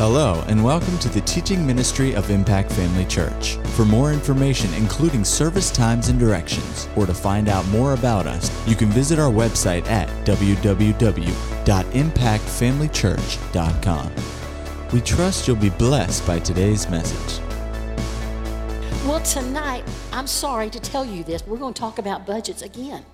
Hello, and welcome to the teaching ministry of Impact Family Church. For more information, including service times and directions, or to find out more about us, you can visit our website at www.impactfamilychurch.com. We trust you'll be blessed by today's message. Well, tonight, I'm sorry to tell you this, we're going to talk about budgets again.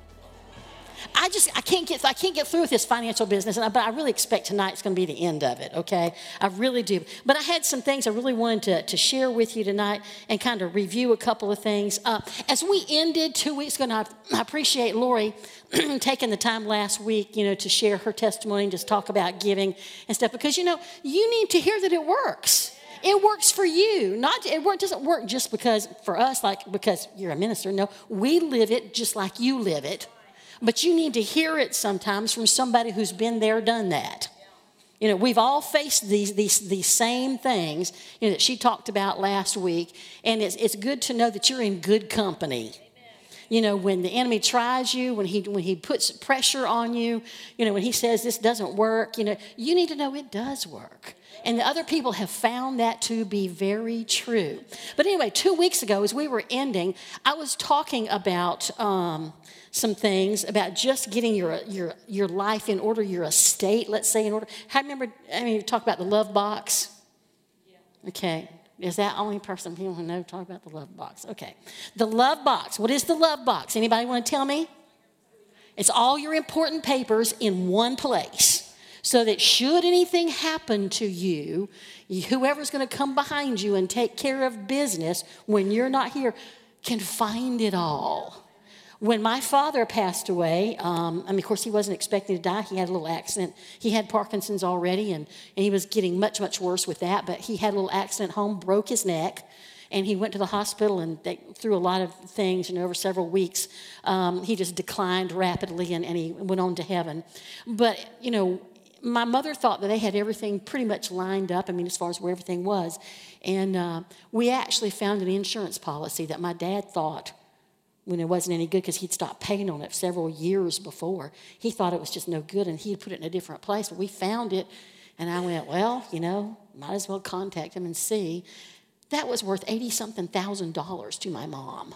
I just I can't get I can't get through with this financial business, and I, but I really expect tonight's going to be the end of it. Okay, I really do. But I had some things I really wanted to, to share with you tonight and kind of review a couple of things. Uh, as we ended two weeks ago, I, I appreciate Lori taking the time last week, you know, to share her testimony and just talk about giving and stuff because you know you need to hear that it works. It works for you. Not it work, doesn't work just because for us, like because you're a minister. No, we live it just like you live it. But you need to hear it sometimes from somebody who's been there, done that. You know, we've all faced these, these, these same things you know, that she talked about last week, and it's, it's good to know that you're in good company. You know, when the enemy tries you, when he, when he puts pressure on you, you know, when he says this doesn't work, you know, you need to know it does work. And the other people have found that to be very true. But anyway, two weeks ago, as we were ending, I was talking about um, some things about just getting your, your, your life in order, your estate, let's say, in order. How remember, I mean, you talk about the love box? Okay. Is that only person people who know talk about the love box? Okay. The love box. What is the love box? Anybody want to tell me? It's all your important papers in one place. So that should anything happen to you, whoever's going to come behind you and take care of business when you're not here can find it all. When my father passed away, um, I mean, of course, he wasn't expecting to die. He had a little accident. He had Parkinson's already, and, and he was getting much, much worse with that. But he had a little accident home, broke his neck, and he went to the hospital and they, through a lot of things, know, over several weeks, um, he just declined rapidly and, and he went on to heaven. But, you know, my mother thought that they had everything pretty much lined up, I mean, as far as where everything was. And uh, we actually found an insurance policy that my dad thought when it wasn't any good because he'd stopped paying on it several years before. He thought it was just no good and he'd put it in a different place. But we found it, and I went, well, you know, might as well contact him and see. That was worth 80 something thousand dollars to my mom.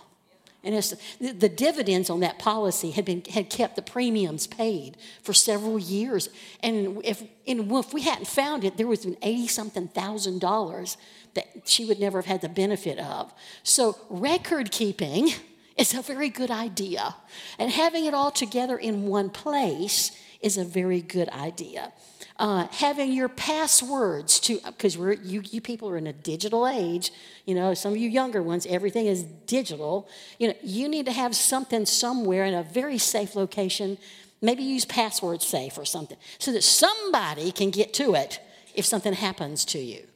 And the, the dividends on that policy had, been, had kept the premiums paid for several years. And if, and if we hadn't found it, there was an 80 something thousand dollars that she would never have had the benefit of. So, record keeping is a very good idea. And having it all together in one place is a very good idea. Uh, having your passwords to, because we're you, you people are in a digital age. You know, some of you younger ones, everything is digital. You know, you need to have something somewhere in a very safe location. Maybe use password safe or something, so that somebody can get to it if something happens to you.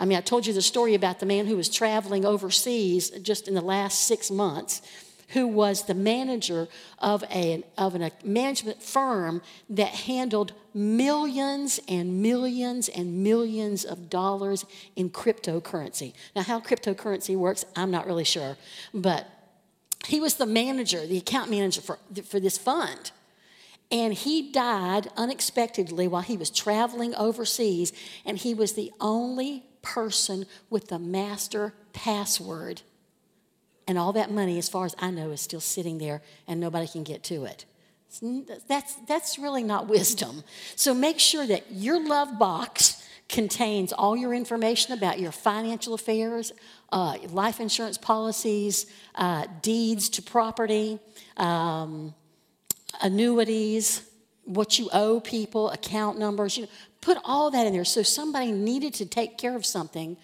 I mean, I told you the story about the man who was traveling overseas just in the last six months who was the manager of, a, of a management firm that handled millions and millions and millions of dollars in cryptocurrency. Now, how cryptocurrency works, I'm not really sure, but he was the manager, the account manager for, for this fund. And he died unexpectedly while he was traveling overseas, and he was the only person with the master password and all that money, as far as I know, is still sitting there and nobody can get to it. That's, that's really not wisdom. So make sure that your love box contains all your information about your financial affairs, uh, life insurance policies, uh, deeds to property, um, annuities, what you owe people, account numbers. You know, put all that in there. So somebody needed to take care of something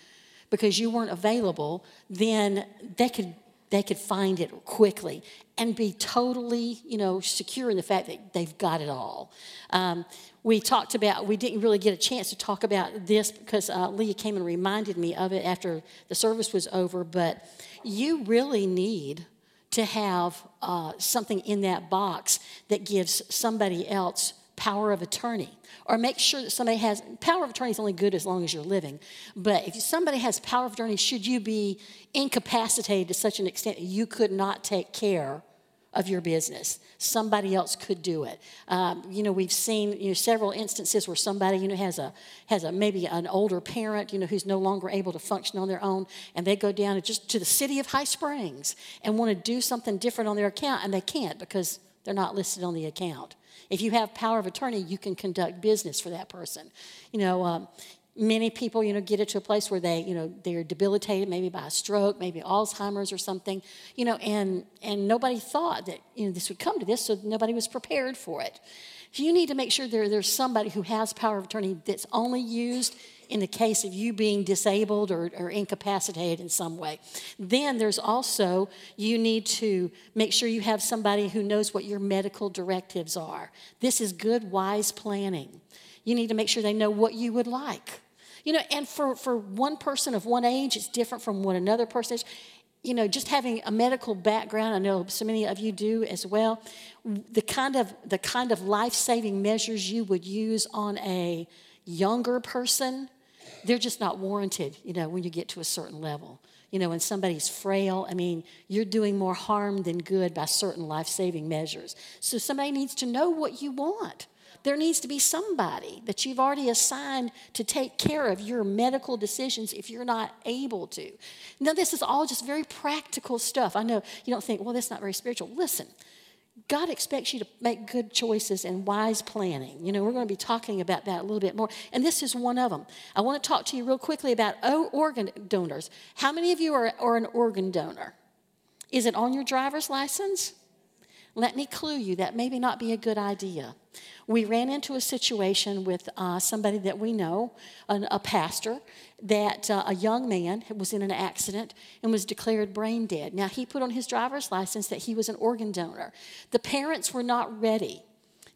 because you weren't available, then they could they could find it quickly and be totally, you know, secure in the fact that they've got it all. Um, we talked about, we didn't really get a chance to talk about this because uh, Leah came and reminded me of it after the service was over, but you really need to have uh, something in that box that gives somebody else power of attorney. Or make sure that somebody has power of attorney is only good as long as you're living. But if somebody has power of attorney should you be incapacitated to such an extent that you could not take care of your business. Somebody else could do it. Um, you know, we've seen you know, several instances where somebody you know has a has a maybe an older parent you know who's no longer able to function on their own, and they go down just to the city of High Springs and want to do something different on their account, and they can't because they're not listed on the account. If you have power of attorney, you can conduct business for that person. You know, um, many people, you know, get it to a place where they, you know, they're debilitated, maybe by a stroke, maybe Alzheimer's or something, you know, and and nobody thought that you know this would come to this, so nobody was prepared for it. You need to make sure there, there's somebody who has power of attorney that's only used in the case of you being disabled or, or incapacitated in some way. Then there's also, you need to make sure you have somebody who knows what your medical directives are. This is good, wise planning. You need to make sure they know what you would like. You know, and for, for one person of one age, it's different from what another person is. You know, just having a medical background, I know so many of you do as well. The kind of the kind of life-saving measures you would use on a younger person, they're just not warranted, you know, when you get to a certain level. You know, when somebody's frail, I mean, you're doing more harm than good by certain life saving measures. So somebody needs to know what you want there needs to be somebody that you've already assigned to take care of your medical decisions if you're not able to. Now, this is all just very practical stuff. I know you don't think, well, that's not very spiritual. Listen, God expects you to make good choices and wise planning. You know, we're going to be talking about that a little bit more. And this is one of them. I want to talk to you real quickly about oh, organ donors. How many of you are, are an organ donor? Is it on your driver's license? Let me clue you that maybe not be a good idea. We ran into a situation with uh, somebody that we know, an, a pastor, that uh, a young man was in an accident and was declared brain dead. Now, he put on his driver's license that he was an organ donor. The parents were not ready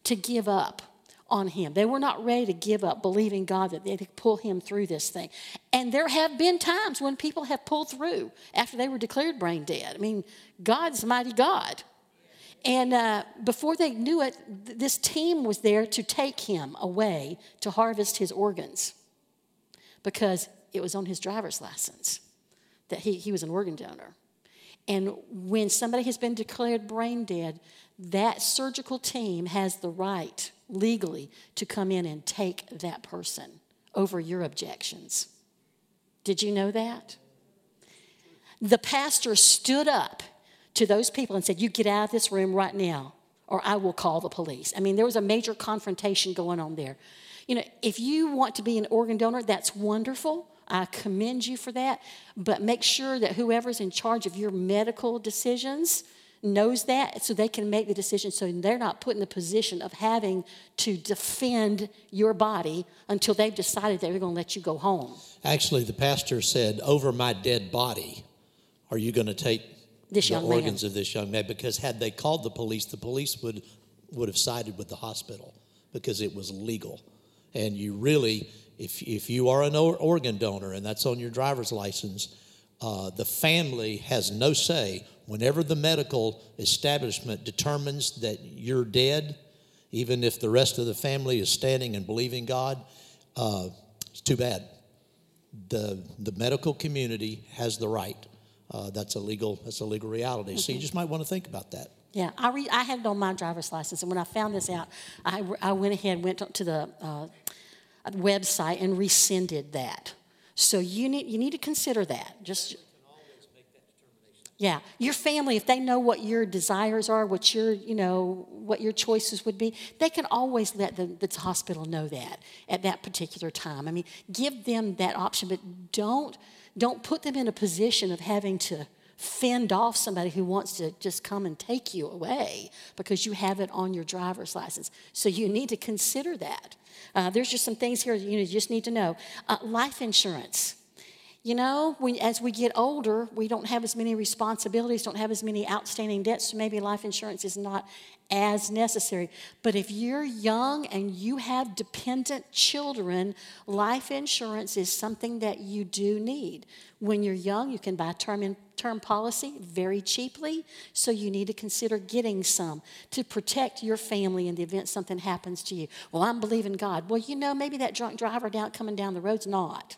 to give up on him. They were not ready to give up, believing God that they could pull him through this thing. And there have been times when people have pulled through after they were declared brain dead. I mean, God's mighty God. And uh, before they knew it, th- this team was there to take him away to harvest his organs because it was on his driver's license that he, he was an organ donor. And when somebody has been declared brain dead, that surgical team has the right legally to come in and take that person over your objections. Did you know that? The pastor stood up to those people and said, You get out of this room right now, or I will call the police. I mean, there was a major confrontation going on there. You know, if you want to be an organ donor, that's wonderful. I commend you for that. But make sure that whoever's in charge of your medical decisions knows that so they can make the decision so they're not put in the position of having to defend your body until they've decided they're going to let you go home. Actually, the pastor said, Over my dead body, are you going to take this the young organs man. of this young man because had they called the police, the police would would have sided with the hospital because it was legal. And you really, if if you are an organ donor and that's on your driver's license, uh, the family has no say. Whenever the medical establishment determines that you're dead, even if the rest of the family is standing and believing God, uh, it's too bad. The, the medical community has the right uh, that's a legal that's a legal reality. So you just might want to think about that. Yeah, I, re- I had it on my driver's license, and when I found this out, I, I went ahead, went to the uh, website, and rescinded that. So you need you need to consider that. Just yeah, your family, if they know what your desires are, what your you know what your choices would be, they can always let the, the hospital know that at that particular time. I mean, give them that option, but don't don't put them in a position of having to fend off somebody who wants to just come and take you away because you have it on your driver's license. So you need to consider that. Uh, there's just some things here you, just need to know. Uh, life insurance. You know, we, as we get older, we don't have as many responsibilities, don't have as many outstanding debts, so maybe life insurance is not as necessary. But if you're young and you have dependent children, life insurance is something that you do need. When you're young, you can buy term in, term policy very cheaply, so you need to consider getting some to protect your family in the event something happens to you. Well, I'm believing God. Well, you know, maybe that drunk driver down coming down the road's not.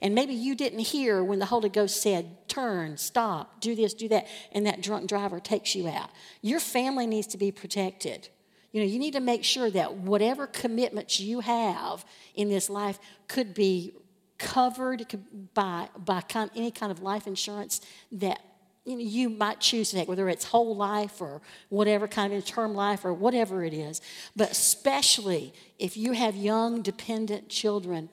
And maybe you didn't hear when the Holy Ghost said, turn, stop, do this, do that, and that drunk driver takes you out. Your family needs to be protected. You know, you need to make sure that whatever commitments you have in this life could be covered by, by kind, any kind of life insurance that you, know, you might choose to take, whether it's whole life or whatever kind of term life or whatever it is. But especially if you have young, dependent children,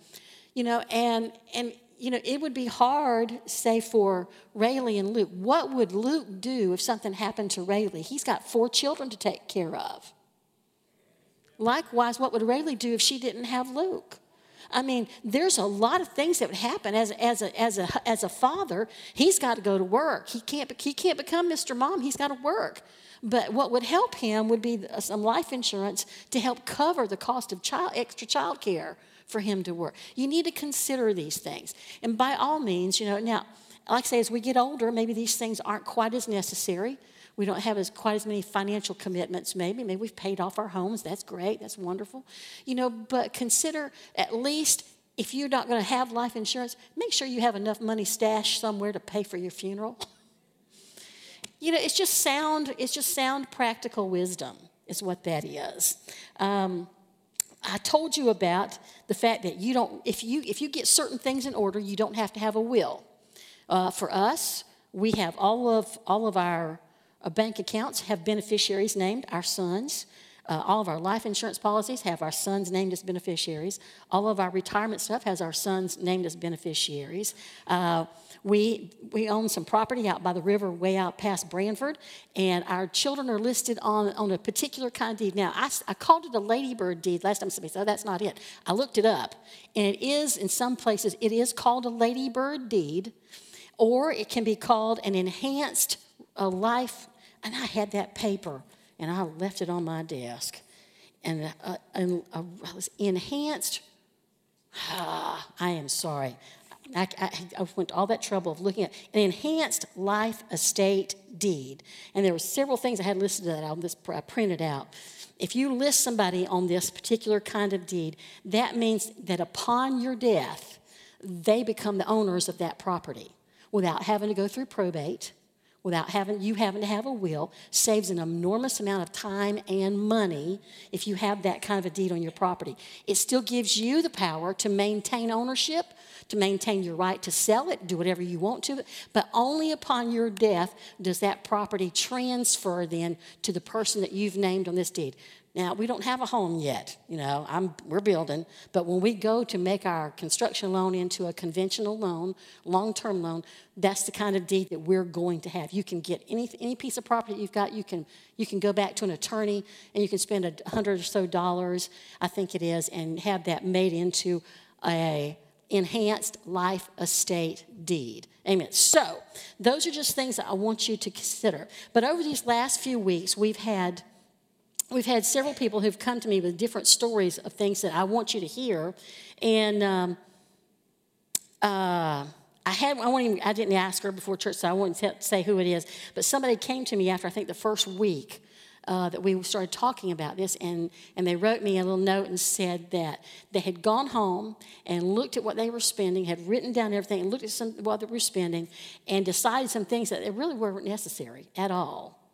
you know, and, and you know, it would be hard, say, for Rayleigh and Luke. What would Luke do if something happened to Rayleigh? He's got four children to take care of. Likewise, what would Rayleigh do if she didn't have Luke? I mean, there's a lot of things that would happen as, as, a, as, a, as a father. He's got to go to work. He can't, he can't become Mr. Mom. He's got to work. But what would help him would be some life insurance to help cover the cost of child, extra child care for him to work. You need to consider these things. And by all means, you know, now, like I say, as we get older, maybe these things aren't quite as necessary. We don't have as quite as many financial commitments, maybe. Maybe we've paid off our homes. That's great. That's wonderful. You know, but consider at least if you're not going to have life insurance, make sure you have enough money stashed somewhere to pay for your funeral. you know, it's just sound, it's just sound practical wisdom, is what that is. Um, I told you about the fact that you don't, if you if you get certain things in order, you don't have to have a will. Uh, for us, we have all of all of our uh, bank accounts have beneficiaries named, our sons. Uh, all of our life insurance policies have our sons named as beneficiaries. All of our retirement stuff has our sons named as beneficiaries. Uh, we, we own some property out by the river, way out past Branford, and our children are listed on, on a particular kind of deed. Now, I, I called it a ladybird deed last time somebody said, oh, that's not it. I looked it up, and it is, in some places, it is called a ladybird deed, or it can be called an enhanced uh, life and I had that paper and I left it on my desk. And, and uh, I was enhanced. Ah, I am sorry. I, I, I, went to all that trouble of looking at an enhanced life estate deed. And there were several things I had listed that this I printed out. If you list somebody on this particular kind of deed, that means that upon your death, they become the owners of that property without having to go through probate without having you having to have a will saves an enormous amount of time and money if you have that kind of a deed on your property. It still gives you the power to maintain ownership, to maintain your right to sell it, do whatever you want to it, but only upon your death does that property transfer then to the person that you've named on this deed. Now, we don't have a home yet, you know, I'm, we're building, but when we go to make our construction loan into a conventional loan, long term loan, that's the kind of deed that we're going to have. You can get any, any piece of property you've got, you can, you can go back to an attorney and you can spend a hundred or so dollars, I think it is, and have that made into a enhanced life estate deed. Amen. So, those are just things that I want you to consider. But over these last few weeks, we've had we've had several people who've come to me with different stories of things that I want you to hear. And um, uh, I had I, even, I didn't ask her before church, so I won't say who it is. But somebody came to me after I think the first week uh, that we started talking about this, and, and they wrote me a little note and said that they had gone home and looked at what they were spending, had written down everything, and looked at some, what they were spending, and decided some things that really weren't necessary at all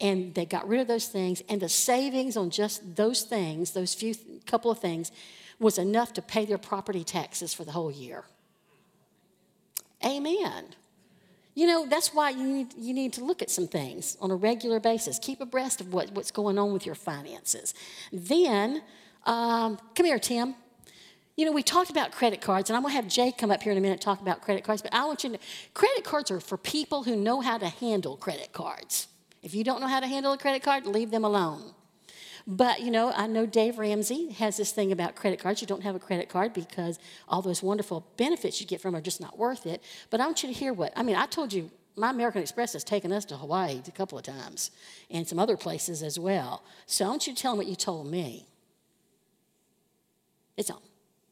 and they got rid of those things. And the savings on just those things those few couple of things was enough to pay their property taxes for the whole year. Amen. You know that's why you need, you need to look at some things on a regular basis. Keep abreast of what, what's going on with your finances. Then um, come here tim. You know, we talked about credit cards, and I'm going to have Jay come up here in a minute talk about credit cards, but I want you to know credit cards are for people who know how to handle credit cards. If you don't know how to handle a credit card, leave them alone. But, you know, I know Dave Ramsey has this thing about credit cards. You don't have a credit card because all those wonderful benefits you get from are just not worth it. But I want you to hear what, I mean, I told you my American Express has taken us to Hawaii a couple of times and some other places as well. So I want you to tell them what you told me. It's on.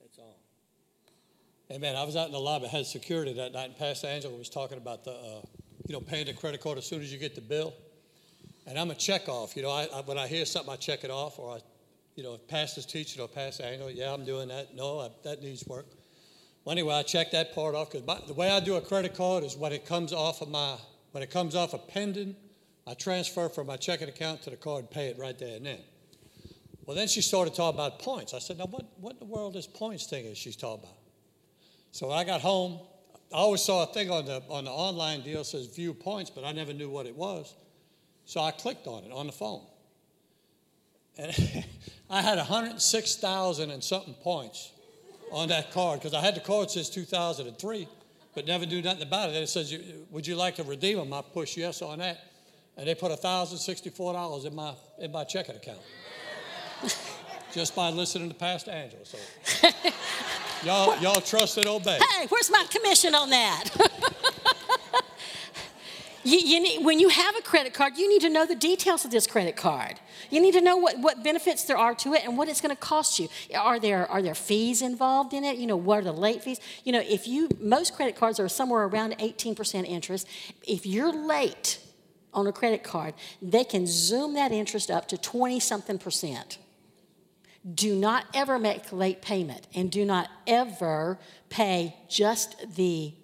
It's on. Man, I was out in the lobby, I had security that night, and Pastor Angela was talking about the, uh, you know, paying the credit card as soon as you get the bill. And I'm a check off. You know, I, I, when I hear something, I check it off, or I, you know, if pastor's teaching or pastor Angela, yeah, I'm doing that. No, I, that needs work. Well, anyway, I check that part off because the way I do a credit card is when it comes off of my, when it comes off of pending, I transfer from my checking account to the card and pay it right there and then. Well, then she started talking about points. I said, now what, what in the world is points thing is she's talking about? So when I got home, I always saw a thing on the, on the online deal says view points, but I never knew what it was. So I clicked on it on the phone. And I had 106,000 and something points on that card because I had the card since 2003, but never knew nothing about it. And it says, Would you like to redeem them? I push yes on that. And they put $1,064 in my, in my checking account just by listening to Pastor Angela. So y'all, y'all trust and obey. Hey, where's my commission on that? You, you need, when you have a credit card, you need to know the details of this credit card. You need to know what, what benefits there are to it and what it's going to cost you. Are there, are there fees involved in it? You know, what are the late fees? You know, if you, most credit cards are somewhere around 18% interest. If you're late on a credit card, they can zoom that interest up to 20 something percent. Do not ever make late payment and do not ever pay just the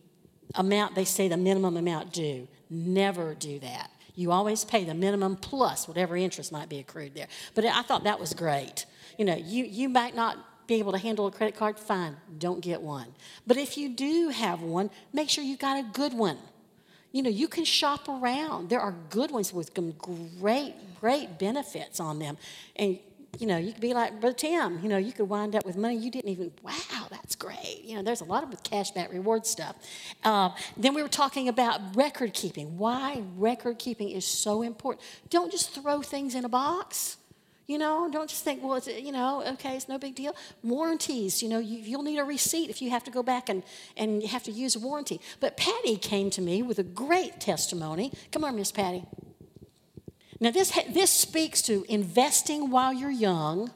amount they say the minimum amount due. Never do that. You always pay the minimum plus whatever interest might be accrued there. But I thought that was great. You know, you, you might not be able to handle a credit card, fine, don't get one. But if you do have one, make sure you got a good one. You know, you can shop around. There are good ones with great, great benefits on them. And you know, you could be like Brother Tim, you know, you could wind up with money you didn't even, wow, that's great. You know, there's a lot of cashback reward stuff. Uh, then we were talking about record keeping, why record keeping is so important. Don't just throw things in a box. You know, don't just think, well, it's, you know, okay, it's no big deal. Warranties, you know, you, will need a receipt if you have to go back and, and you have to use a warranty. But Patty came to me with a great testimony. Come on, Miss Patty. Now, this, this speaks to investing while you're young,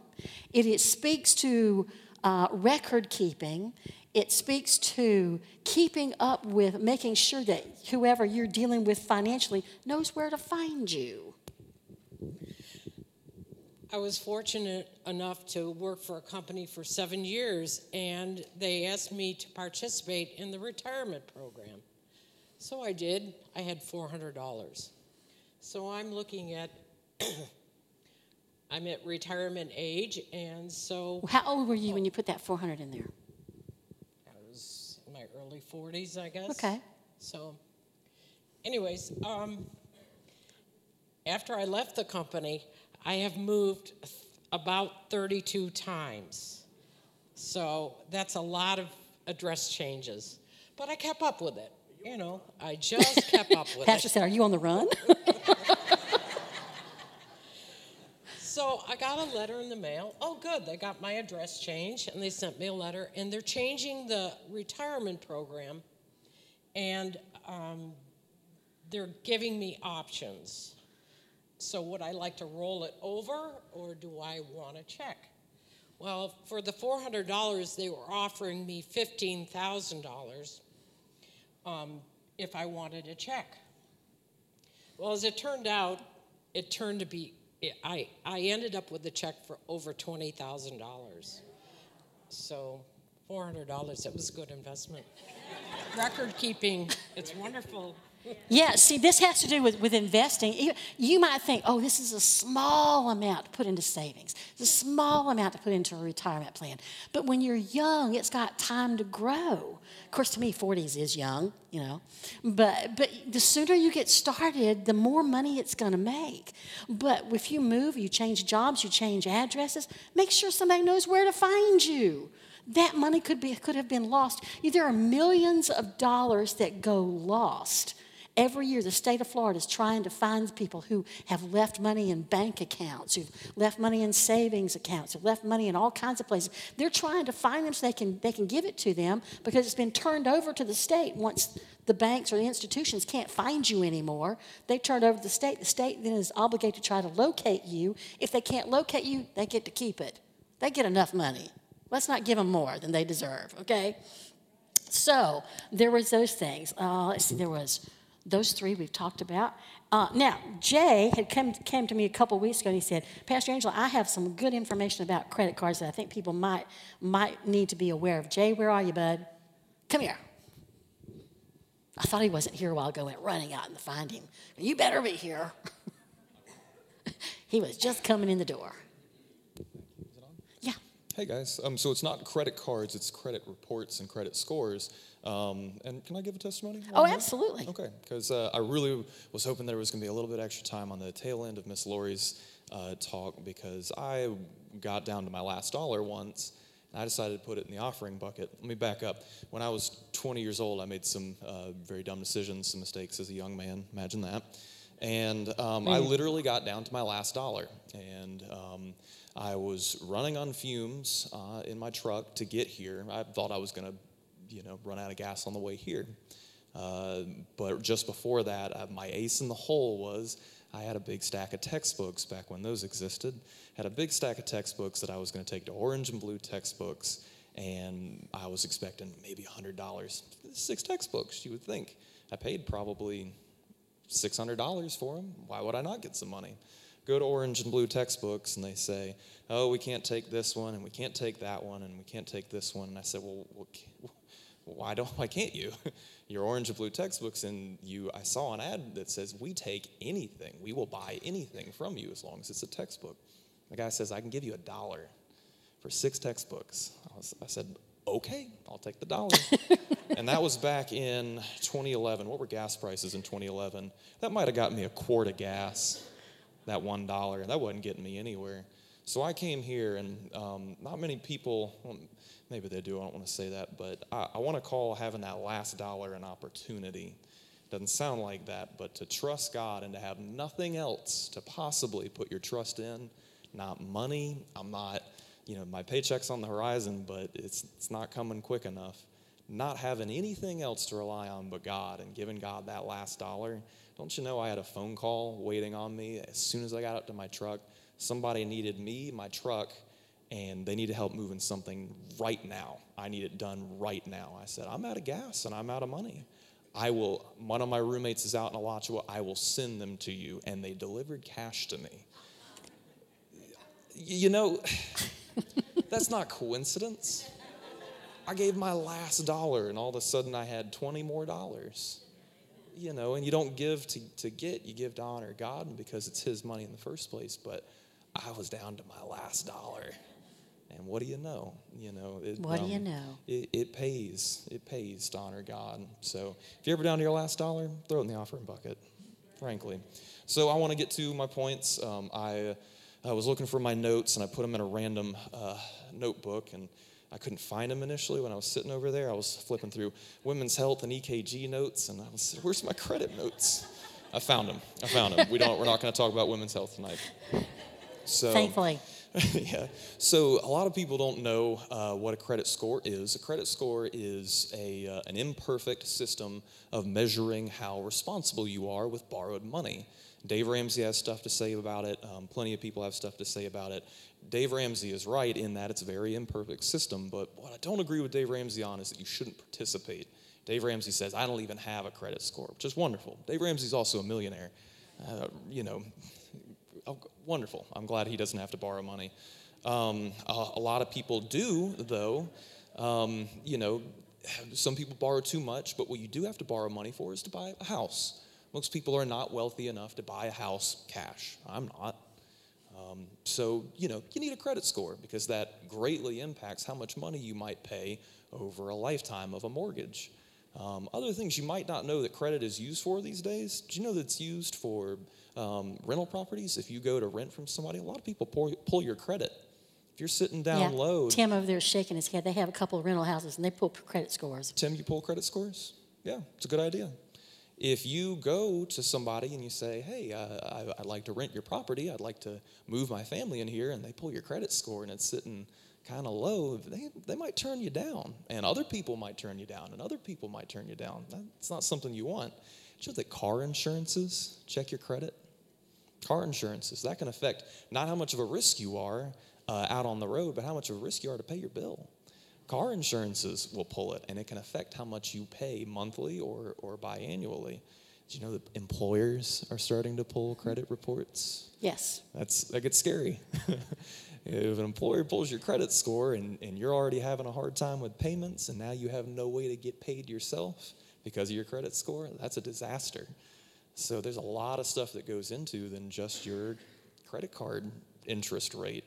it, it speaks to uh, record keeping, it speaks to keeping up with making sure that whoever you're dealing with financially knows where to find you. I was fortunate enough to work for a company for seven years, and they asked me to participate in the retirement program. So I did. I had $400. So I'm looking at, I'm at retirement age, and so. How old were you when you put that 400 in there? I was in my early 40s, I guess. Okay. So, anyways, um, after I left the company, I have moved about 32 times. So that's a lot of address changes. But I kept up with it. You know, I just kept up with Pastor it. Pastor said, Are you on the run? so I got a letter in the mail. Oh, good. They got my address changed and they sent me a letter. And they're changing the retirement program and um, they're giving me options. So would I like to roll it over or do I want a check? Well, for the $400, they were offering me $15,000 um, if I wanted a check. Well, as it turned out, it turned to be, I, I ended up with a check for over $20,000. So $400, it was a good investment. Record keeping, it's wonderful. Yeah, see, this has to do with, with investing. You, might think, oh, this is a small amount to put into savings, it's a small amount to put into a retirement plan. But when you're young, it's got time to grow. Of course, to me, 40s is young, you know. But, but the sooner you get started, the more money it's going to make. But if you move, you change jobs, you change addresses, make sure somebody knows where to find you that money could be could have been lost. There are millions of dollars that go lost Every year, the state of Florida is trying to find people who have left money in bank accounts, who've left money in savings accounts, who've left money in all kinds of places. They're trying to find them so they can, they can give it to them because it's been turned over to the state once the banks or the institutions can't find you anymore. They turn over to the state. The state then is obligated to try to locate you. If they can't locate you, they get to keep it. They get enough money. Let's not give them more than they deserve, okay? So there was those things. Uh, let's see, there was those three we've talked about. Uh, now, Jay had come, came to me a couple weeks ago and he said, Pastor Angela, I have some good information about credit cards that I think people might, might need to be aware of. Jay, where are you, bud? Come here. I thought he wasn't here a while ago, went running out and find him. You better be here. he was just coming in the door. Yeah. Hey guys, um, so it's not credit cards, it's credit reports and credit scores. Um, and can I give a testimony? Oh, that? absolutely. Okay, because uh, I really was hoping there was going to be a little bit extra time on the tail end of Miss Lori's uh, talk because I got down to my last dollar once and I decided to put it in the offering bucket. Let me back up. When I was 20 years old, I made some uh, very dumb decisions, some mistakes as a young man. Imagine that. And um, I literally got down to my last dollar. And um, I was running on fumes uh, in my truck to get here. I thought I was going to, you know, run out of gas on the way here. Uh, but just before that, uh, my ace in the hole was I had a big stack of textbooks back when those existed. Had a big stack of textbooks that I was going to take to orange and blue textbooks, and I was expecting maybe $100. Six textbooks, you would think. I paid probably $600 for them. Why would I not get some money? Go to orange and blue textbooks, and they say, oh, we can't take this one, and we can't take that one, and we can't take this one. And I said, well, why don't why can't you? Your orange and blue textbooks and you i saw an ad that says we take anything. We will buy anything from you as long as it's a textbook. The guy says i can give you a dollar for six textbooks. I, was, I said okay i'll take the dollar. And that was back in 2011 what were gas prices in 2011 that might have gotten me a quart of gas that one dollar. That wasn't getting me anywhere. So i came here and um, not many people maybe they do, I don't want to say that, but I, I want to call having that last dollar an opportunity. Doesn't sound like that, but to trust God and to have nothing else to possibly put your trust in, not money. I'm not, you know, my paycheck's on the horizon, but it's, it's not coming quick enough. Not having anything else to rely on but God and giving God that last dollar. Don't you know I had a phone call waiting on me as soon as I got up to my truck? Somebody needed me, my truck, and they need to help moving something right now. I need it done right now. I said, I'm out of gas and I'm out of money. I will, one of my roommates is out in Alachua. I will send them to you. And they delivered cash to me. You know, that's not coincidence. I gave my last dollar, and all of a sudden I had 20 more dollars. You know, and you don't give to, to get, you give to honor God because it's His money in the first place. But I was down to my last dollar. And what do you know? You know, it, what um, do you um, know? It, it, pays. It pays to honor God. So if you're ever down to your last dollar, throw it in the offering bucket, frankly. So I want to get to my points. Um, I, I was looking for my notes and I put them in a random uh, notebook and I couldn't find them initially when I was sitting over there. I was flipping through women's health and EKG notes and I was, where's my credit notes? I found them. I found them. We don't. We're not going to talk about women's health tonight. So thankfully. yeah. So a lot of people don't know uh, what a credit score is. A credit score is a, uh, an imperfect system of measuring how responsible you are with borrowed money. Dave Ramsey has stuff to say about it. Um, plenty of people have stuff to say about it. Dave Ramsey is right in that it's a very imperfect system, but what I don't agree with Dave Ramsey on is that you shouldn't participate. Dave Ramsey says, I don't even have a credit score, which is wonderful. Dave Ramsey's also a millionaire. Uh, you know, oh, wonderful. I'm glad he doesn't have to borrow money. Um, a, a, lot of people do, though. Um, you know, some people borrow too much, but what you do have to borrow money for is to buy a house. Most people are not wealthy enough to buy a house cash. I'm not. Um, so, you know, you need a credit score because that greatly impacts how much money you might pay over a lifetime of a mortgage. Um, other things you might not know that credit is used for these days. Do you know that it's used for um, rental properties, if you go to rent from somebody, a lot of people pull, pull your credit. If you're sitting down yeah. low. Tim over there is shaking his head. They have a couple of rental houses and they pull credit scores. Tim, you pull credit scores? Yeah, it's a good idea. If you go to somebody and you say, hey, uh, I, would like to rent your property, I'd like to move my family in here, and they pull your credit score and it's sitting kind of low, they, they might turn you down. And other people might turn you down, and other people might turn you down. That's not something you want. you know that car insurances check your credit? Car insurances, that can affect not how much of a risk you are uh, out on the road, but how much of a risk you are to pay your bill. Car insurances will pull it, and it can affect how much you pay monthly or, or biannually. Do you know that employers are starting to pull credit reports? Yes. That's that gets scary. if an employer pulls your credit score and, and you're already having a hard time with payments and now you have no way to get paid yourself because of your credit score, that's a disaster. So there's a lot of stuff that goes into than just your credit card interest rate.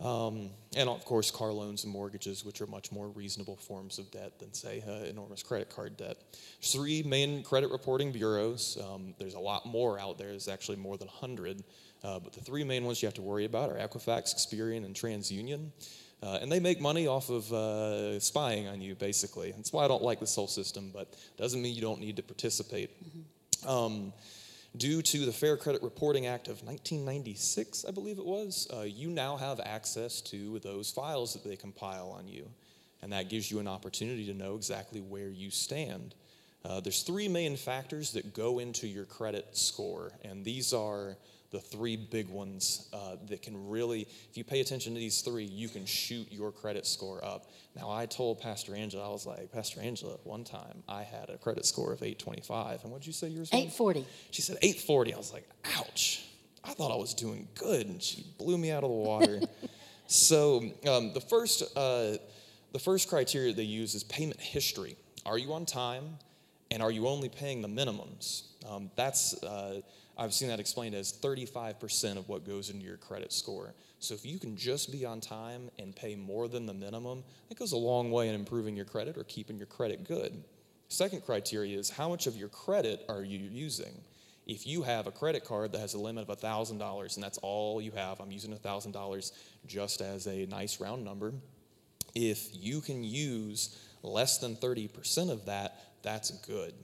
Um, and of course, car loans and mortgages, which are much more reasonable forms of debt than, say, uh, enormous credit card debt. Three main credit reporting bureaus. Um, there's a lot more out there. There's actually more than 100. Uh, but the three main ones you have to worry about are Equifax, Experian, and TransUnion. Uh, and they make money off of uh, spying on you, basically. That's why I don't like this whole system, but doesn't mean you don't need to participate. Mm-hmm. Um, Due to the Fair Credit Reporting Act of 1996, I believe it was, uh, you now have access to those files that they compile on you. And that gives you an opportunity to know exactly where you stand. Uh, there's three main factors that go into your credit score, and these are the three big ones uh, that can really, if you pay attention to these three, you can shoot your credit score up. Now, I told Pastor Angela, I was like, Pastor Angela, one time I had a credit score of 825. And what did you say yours was? 840. She said 840. I was like, ouch. I thought I was doing good. And she blew me out of the water. so um, the first, uh, the first criteria they use is payment history. Are you on time? And are you only paying the minimums? Um, that's uh, I've seen that explained as 35% of what goes into your credit score. So if you can just be on time and pay more than the minimum, that goes a long way in improving your credit or keeping your credit good. Second criteria is how much of your credit are you using? If you have a credit card that has a limit of $1,000 and that's all you have, I'm using $1,000 just as a nice round number. If you can use less than 30% of that, that's good.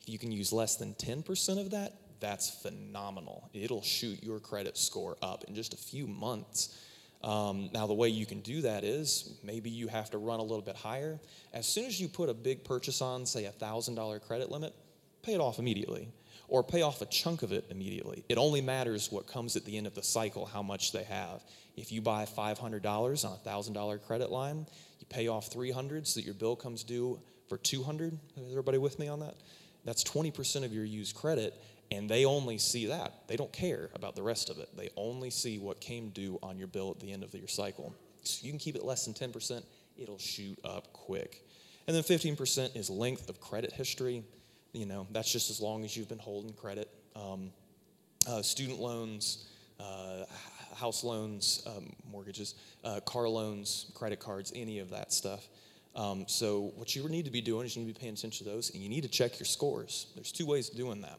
If you can use less than 10% of that, that's phenomenal. It'll shoot your credit score up in just a few months. Um, now, the way you can do that is maybe you have to run a little bit higher. As soon as you put a big purchase on, say a $1,000 credit limit, pay it off immediately or pay off a chunk of it immediately. It only matters what comes at the end of the cycle, how much they have. If you buy $500 on a $1,000 credit line, you pay off 300 so that your bill comes due for 200. Is everybody with me on that? That's 20% of your used credit and they only see that. They don't care about the rest of it. They only see what came due on your bill at the end of your cycle. So you can keep it less than 10%, it'll shoot up quick. And then 15% is length of credit history. You know, that's just as long as you've been holding credit. Um, uh, student loans, uh, house loans, um, mortgages, uh, car loans, credit cards, any of that stuff. Um, so, what you need to be doing is you need to be paying attention to those, and you need to check your scores. There's two ways of doing that.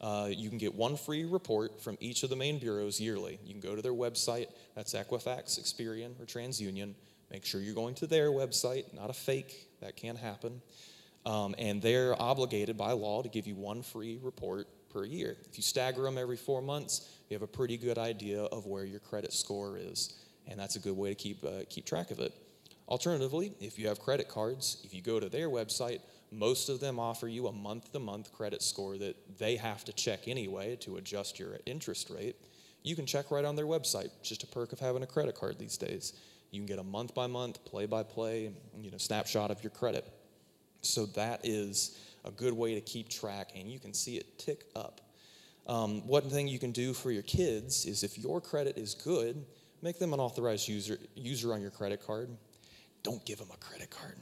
Uh, you can get one free report from each of the main bureaus yearly. You can go to their website, that's Equifax, Experian, or TransUnion. Make sure you're going to their website, not a fake, that can happen. Um, and they're obligated by law to give you one free report per year. If you stagger them every four months, you have a pretty good idea of where your credit score is, and that's a good way to keep, uh, keep track of it. Alternatively, if you have credit cards, if you go to their website, most of them offer you a month to month credit score that they have to check anyway to adjust your interest rate. You can check right on their website, just a perk of having a credit card these days. You can get a month by month, play by play, you know, snapshot of your credit. So that is a good way to keep track, and you can see it tick up. Um, one thing you can do for your kids is if your credit is good, make them an authorized user, user on your credit card. Don't give them a credit card.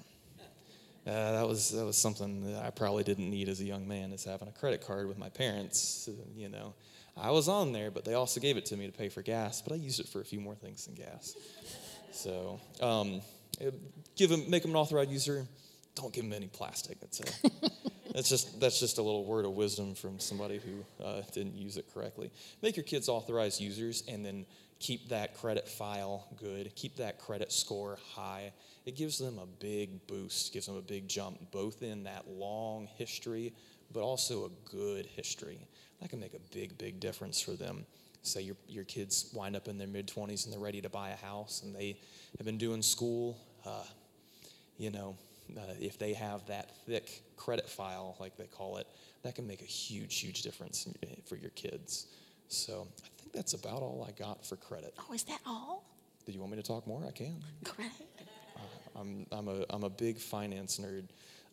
Uh, that was that was something that I probably didn't need as a young man, is having a credit card with my parents. You know, I was on there, but they also gave it to me to pay for gas. But I used it for a few more things than gas. So, um, give them, make them an authorized user. Don't give them any plastic. That's a, that's just that's just a little word of wisdom from somebody who uh, didn't use it correctly. Make your kids authorized users, and then keep that credit file good. Keep that credit score high it gives them a big boost, gives them a big jump, both in that long history, but also a good history. That can make a big, big difference for them. Say your, your kids wind up in their mid 20s and they're ready to buy a house and they have been doing school. Uh, you know, uh, if they have that thick credit file, like they call it, that can make a huge, huge difference eh, for your kids. So I think that's about all I got for credit. Oh, is that all? Do you want me to talk more? I can. Credit. Uh, I'm, I'm, a, I'm a big finance nerd.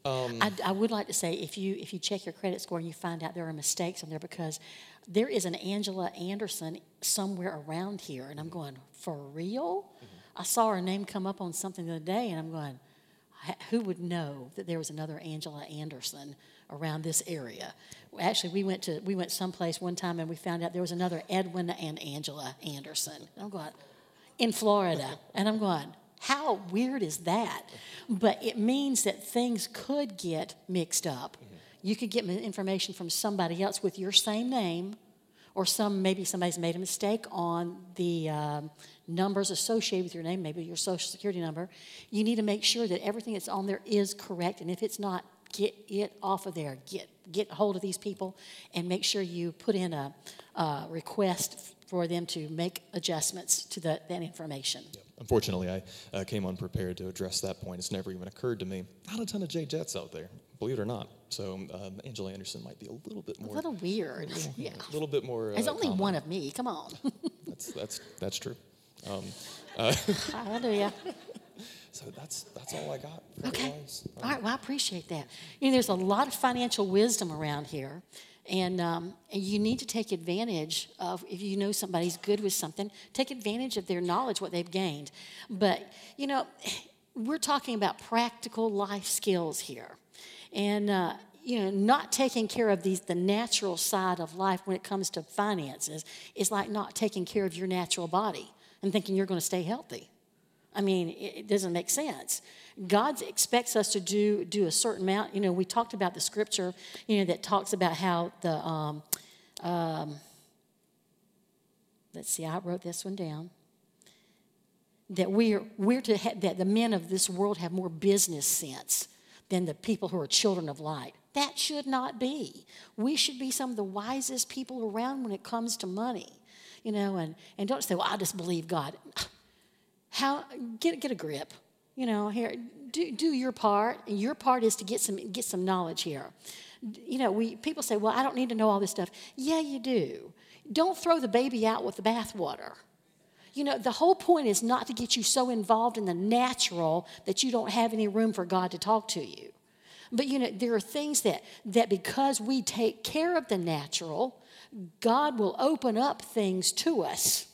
Um, I, I would like to say if you if you check your credit score and you find out there are mistakes on there because there is an Angela Anderson somewhere around here, and I'm mm-hmm. going for real. Mm-hmm. I saw her name come up on something the other day, and I'm going, "H- who would know that there was another Angela Anderson around this area? Actually, we went to we went someplace one time and we found out there was another Edwin and Angela Anderson. And I'm going in Florida, and I'm going, how weird is that? But it means that things could get mixed up. You could get information from somebody else with your same name, or some maybe somebody's made a mistake on the um, numbers associated with your name, maybe your social security number. You need to make sure that everything that's on there is correct, and if it's not, get it off of there. Get get hold of these people, and make sure you put in a, a request for them to make adjustments to the, that information. Unfortunately, I uh, came unprepared to address that point. It's never even occurred to me. Not a ton of J Jets out there, believe it or not. So um, Angela Anderson might be a little bit more. A little weird. Yeah. A little bit more. There's uh, only common. one of me. Come on. That's that's that's true. Um, Hallelujah. so that's that's all I got. Okay. All right. Well, I appreciate that. You know, there's a lot of financial wisdom around here. And, um, and you need to take advantage of, if you know somebody's good with something, take advantage of their knowledge, what they've gained. But, you know, we're talking about practical life skills here. And, uh, you know, not taking care of these, the natural side of life when it comes to finances is like not taking care of your natural body and thinking you're going to stay healthy. I mean, it, doesn't make sense. God expects us to do do a certain amount. You know, we talked about the scripture, you know, that talks about how the um, um, let's see, I wrote this one down. That we're we're to ha- that the men of this world have more business sense than the people who are children of light. That should not be. We should be some of the wisest people around when it comes to money. You know, and, and don't say, well, I just believe God. How get get a grip you know here do, do your part. And your part is to get some get some knowledge here. You know we people say well i don't need to know all this stuff. Yeah you do. Don't throw the baby out with the bathwater. You know the whole point is not to get you so involved in the natural that you don't have any room for god to talk to you. But you know there are things that that because we take care of the natural god will open up things to us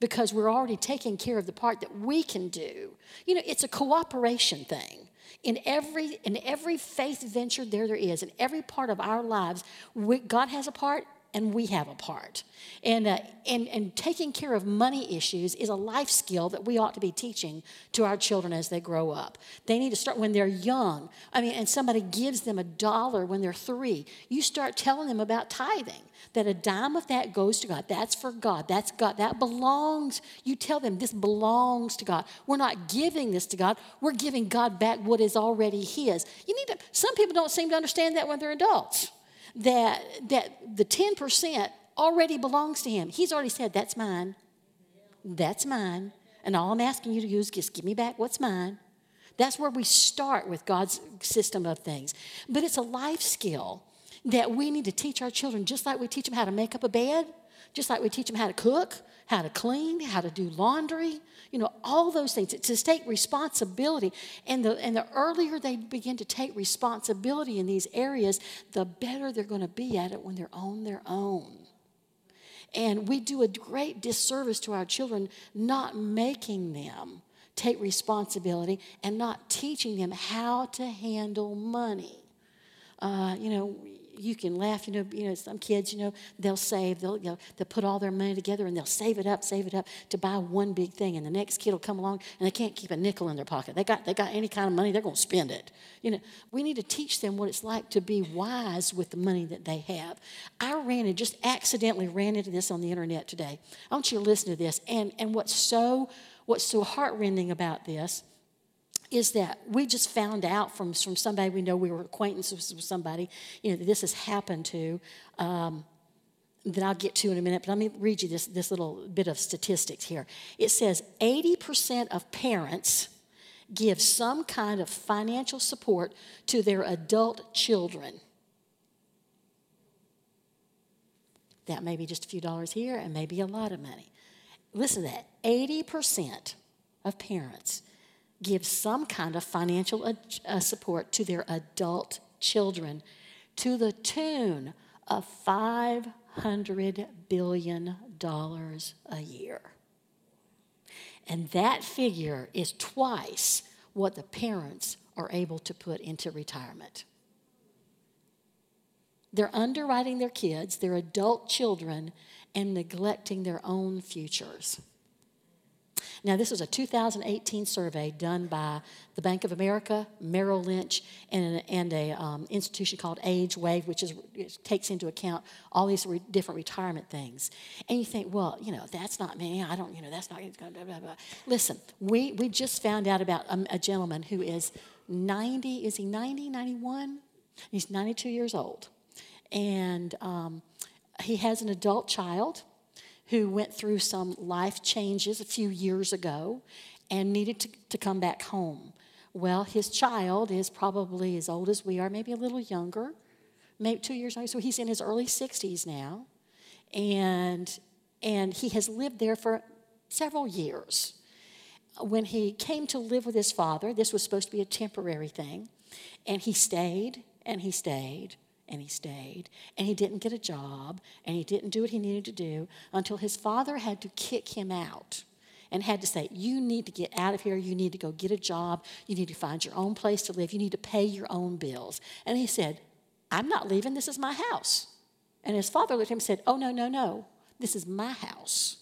because we're already taking care of the part that we can do. You know, it's a cooperation thing. In every in every faith venture there there is, in every part of our lives, we, God has a part and we have a part. And, uh, and, and taking care of money issues is a life skill that we ought to be teaching to our children as they grow up. They need to start when they're young. I mean, and somebody gives them a dollar when they're three. You start telling them about tithing, that a dime of that goes to God. That's for God. That's God. That belongs. You tell them this belongs to God. We're not giving this to God. We're giving God back what is already His. You need to, some people don't seem to understand that when they're adults that, that the 10% already belongs to him. He's already said, That's mine. That's mine. And all I'm asking you to do is just give me back what's mine. That's where we start with God's system of things. But it's a life skill that we need to teach our children, just like we teach them how to make up a bed, just like we teach them how to cook, how to clean, how to do laundry, you know, all those things. It's to take responsibility. And the, and the earlier they begin to take responsibility in these areas, the better they're going to be at it when they're on their own. And we do a great disservice to our children not making them take responsibility and not teaching them how to handle money. Uh, you know, you can laugh. You know, you know, some kids, you know, they'll save. They'll, you know, they'll put all their money together and they'll save it up, save it up to buy one big thing. And the next kid will come along and they can't keep a nickel in their pocket. They got, they got any kind of money, they're going to spend it. You know, we need to teach them what it's like to be wise with the money that they have. I ran it, just accidentally ran into this on the internet today. I want you to listen to this. And and what's so what's so heartrending about this is that we just found out from, from somebody we know we were acquaintances with somebody you know that this has happened to um, that i'll get to in a minute but let me read you this, this little bit of statistics here. It says 80% of parents give some kind of financial support to their adult children. That may be just a few dollars here and maybe a lot of money. Listen to that 80% of parents give some kind of financial uh, support to their adult children to the tune of $500 billion a year. And that figure is twice what the parents are able to put into retirement. They're underwriting their kids, their adult children, and neglecting their own futures. Now, this was a 2018 survey done by the Bank of America, Merrill Lynch, and, and a um, institution called Age Wave, which is, takes into account all these re- different retirement things. And you think, well, you know, that's not me. I don't, you know, that's not. Blah, blah, blah. Listen, we, we just found out about a, a gentleman who is 90, is he 90, 91? He's 92 years old. And um, he has an adult child who went through some life changes a few years ago and needed to, to come back home. Well, his child is probably as old as we are, maybe a little younger, maybe two years old. So he's in his early 60s now. And, and he has lived there for several years. When he came to live with his father, this was supposed to be a temporary thing, and he stayed and he stayed and he stayed. And he didn't get a job, and he didn't do what he needed to do until his father had to kick him out and had to say, You need to get out of here. You need to go get a job. You need to find your own place to live. You need to pay your own bills. And he said, I'm not leaving. This is my house. And his father looked at him and said, Oh, no, no, no. This is my house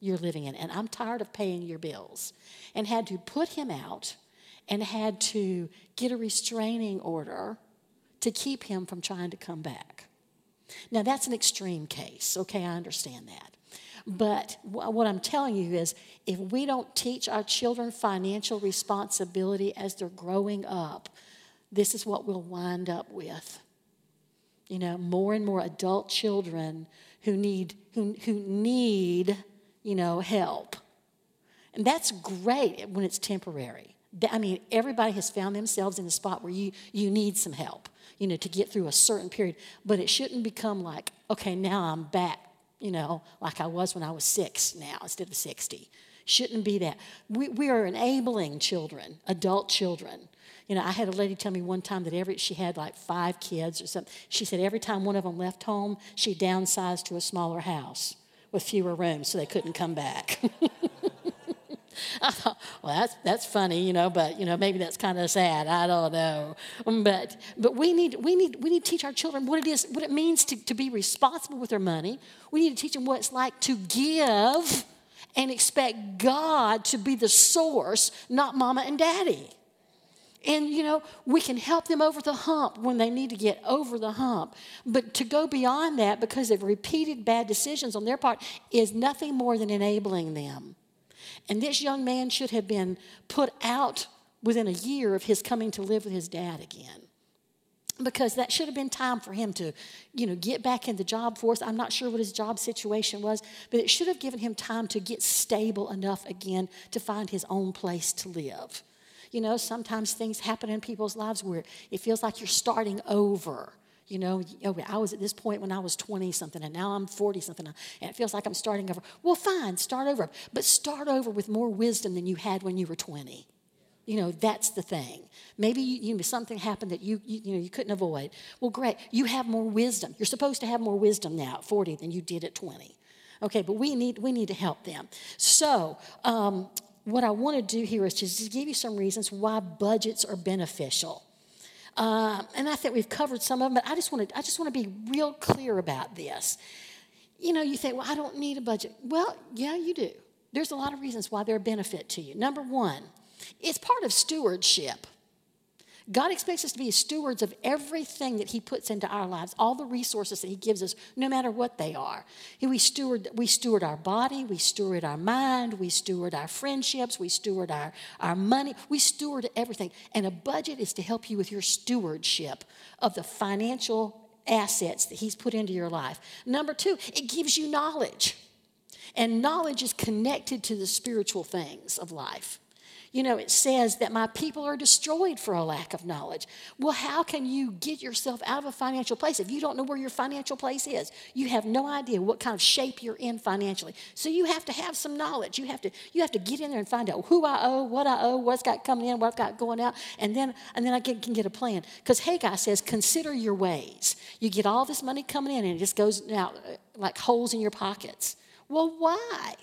you're living in, and I'm tired of paying your bills. And had to put him out and had to get a restraining order to keep him from trying to come back. Now, that's an extreme case, okay? I understand that. But what I'm telling you is if we don't teach our children financial responsibility as they're growing up, this is what we'll wind up with. You know, more and more adult children who need, who, who need, you know, help. And that's great when it's temporary. I mean, everybody has found themselves in a spot where you, you need some help you know, to get through a certain period. But it shouldn't become like, okay, now I'm back, you know, like I was when I was six now instead of 60. Shouldn't be that. We, we are enabling children, adult children. You know, I had a lady tell me one time that every she had like five kids or something. She said every time one of them left home, she downsized to a smaller house with fewer rooms so they couldn't come back. I thought, well, that's, that's funny, you know, but, you know, maybe that's kind of sad. I don't know. Um, but, but we, need, we, need, we need to teach our children what it is, what it means to, to be responsible with their money. We need to teach them what it's like to give and expect God to be the source, not mama and daddy. And, you know, we can help them over the hump when they need to get over the hump. But to go beyond that because of repeated bad decisions on their part is nothing more than enabling them. And this young man should have been put out within a year of his coming to live with his dad again. Because that should have been time for him to, you know, get back in the job force. I'm not sure what his job situation was, but it should have given him time to get stable enough again to find his own place to live. You know, sometimes things happen in people's lives where it feels like you're starting over you know, I was at this point when I was 20 something, and now I'm 40 something, and it feels like I'm starting over. Well, fine, start over, but start over with more wisdom than you had when you were 20. You know, that's the thing. Maybe you, you know, something happened that you, you, you, know, you couldn't avoid. Well, great. You have more wisdom. You're supposed to have more wisdom now at 40 than you did at 20. Okay, but we need, we need to help them. So, um, what I want to do here is just give you some reasons why budgets are beneficial. Uh, and I think we've covered some of them, but I just want to I just want to be real clear about this. You know, you think, well, I don't need a budget. Well, yeah, you do. There's a lot of reasons why they're a benefit to you. Number one, it's part of stewardship. God expects us to be stewards of everything that He puts into our lives, all the resources that He gives us, no matter what they are. We steward, we steward our body, we steward our mind, we steward our friendships, we steward our, our money, we steward everything. And a budget is to help you with your stewardship of the financial assets that He's put into your life. Number two, it gives you knowledge. And knowledge is connected to the spiritual things of life. You know, it says that my people are destroyed for a lack of knowledge. Well, how can you get yourself out of a financial place if you don't know where your financial place is? You have no idea what kind of shape you're in financially. So you have to have some knowledge. You have to you have to get in there and find out who I owe, what I owe, what's got coming in, what I've got going out, and then and then I can, can get a plan. Because Haggai says, consider your ways. You get all this money coming in and it just goes out uh, like holes in your pockets. Well, why?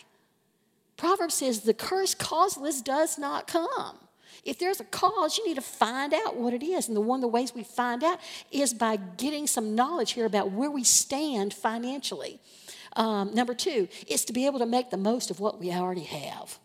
Proverbs says the curse causeless does not come. If there's a cause, you need to find out what it is. And the one of the ways we find out is by getting some knowledge here about where we stand financially. Um, number two is to be able to make the most of what we already have.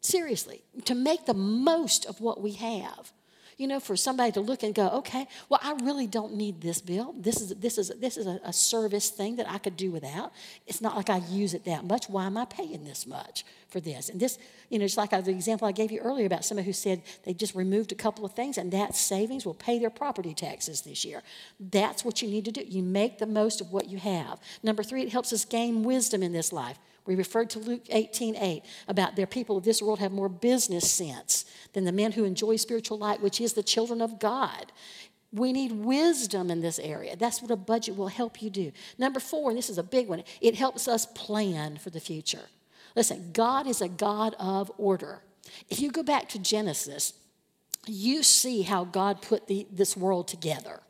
Seriously, to make the most of what we have you know, for somebody to look and go, okay, well, I really don't need this bill. This is this is this is a, a, service thing that I could do without. It's not like I use it that much. Why am I paying this much for this? And this, you know, it's like the example I gave you earlier about somebody who said they just removed a couple of things and that savings will pay their property taxes this year. That's what you need to do. You make the most of what you have. Number three, it helps us gain wisdom in this life. We referred to Luke 18 8 about their people of this world have more business sense than the men who enjoy spiritual light, which is the children of God. We need wisdom in this area. That's what a budget will help you do. Number four, and this is a big one, it helps us plan for the future. Listen, God is a God of order. If you go back to Genesis, you see how God put the, this world together.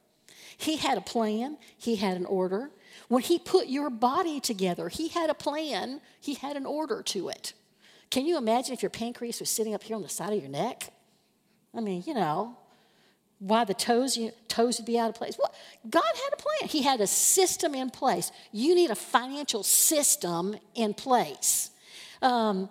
He had a plan, He had an order, when He put your body together, He had a plan, He had an order to it. Can you imagine if your pancreas was sitting up here on the side of your neck? I mean, you know, why the toes, you, toes would be out of place. Well, God had a plan. He had a system in place. You need a financial system in place. Um,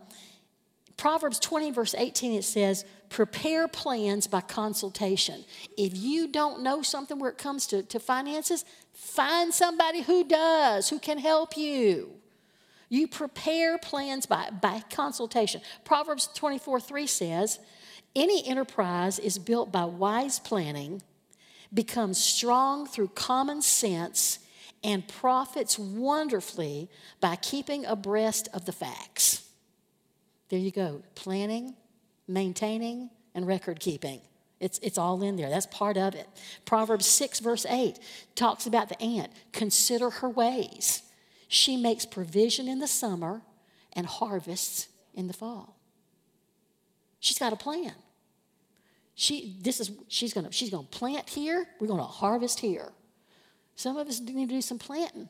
Proverbs 20, verse 18, it says, prepare plans by consultation. If you don't know something where it comes to, to finances, find somebody who does, who can help you. You prepare plans by, by consultation. Proverbs 24, 3 says, any enterprise is built by wise planning, becomes strong through common sense, and profits wonderfully by keeping abreast of the facts. There you go planning, maintaining, and record keeping. It's, it's all in there. That's part of it. Proverbs 6, verse 8 talks about the ant. Consider her ways. She makes provision in the summer and harvests in the fall. She's got a plan. She, this is, she's going to she's gonna plant here, we're going to harvest here. Some of us need to do some planting.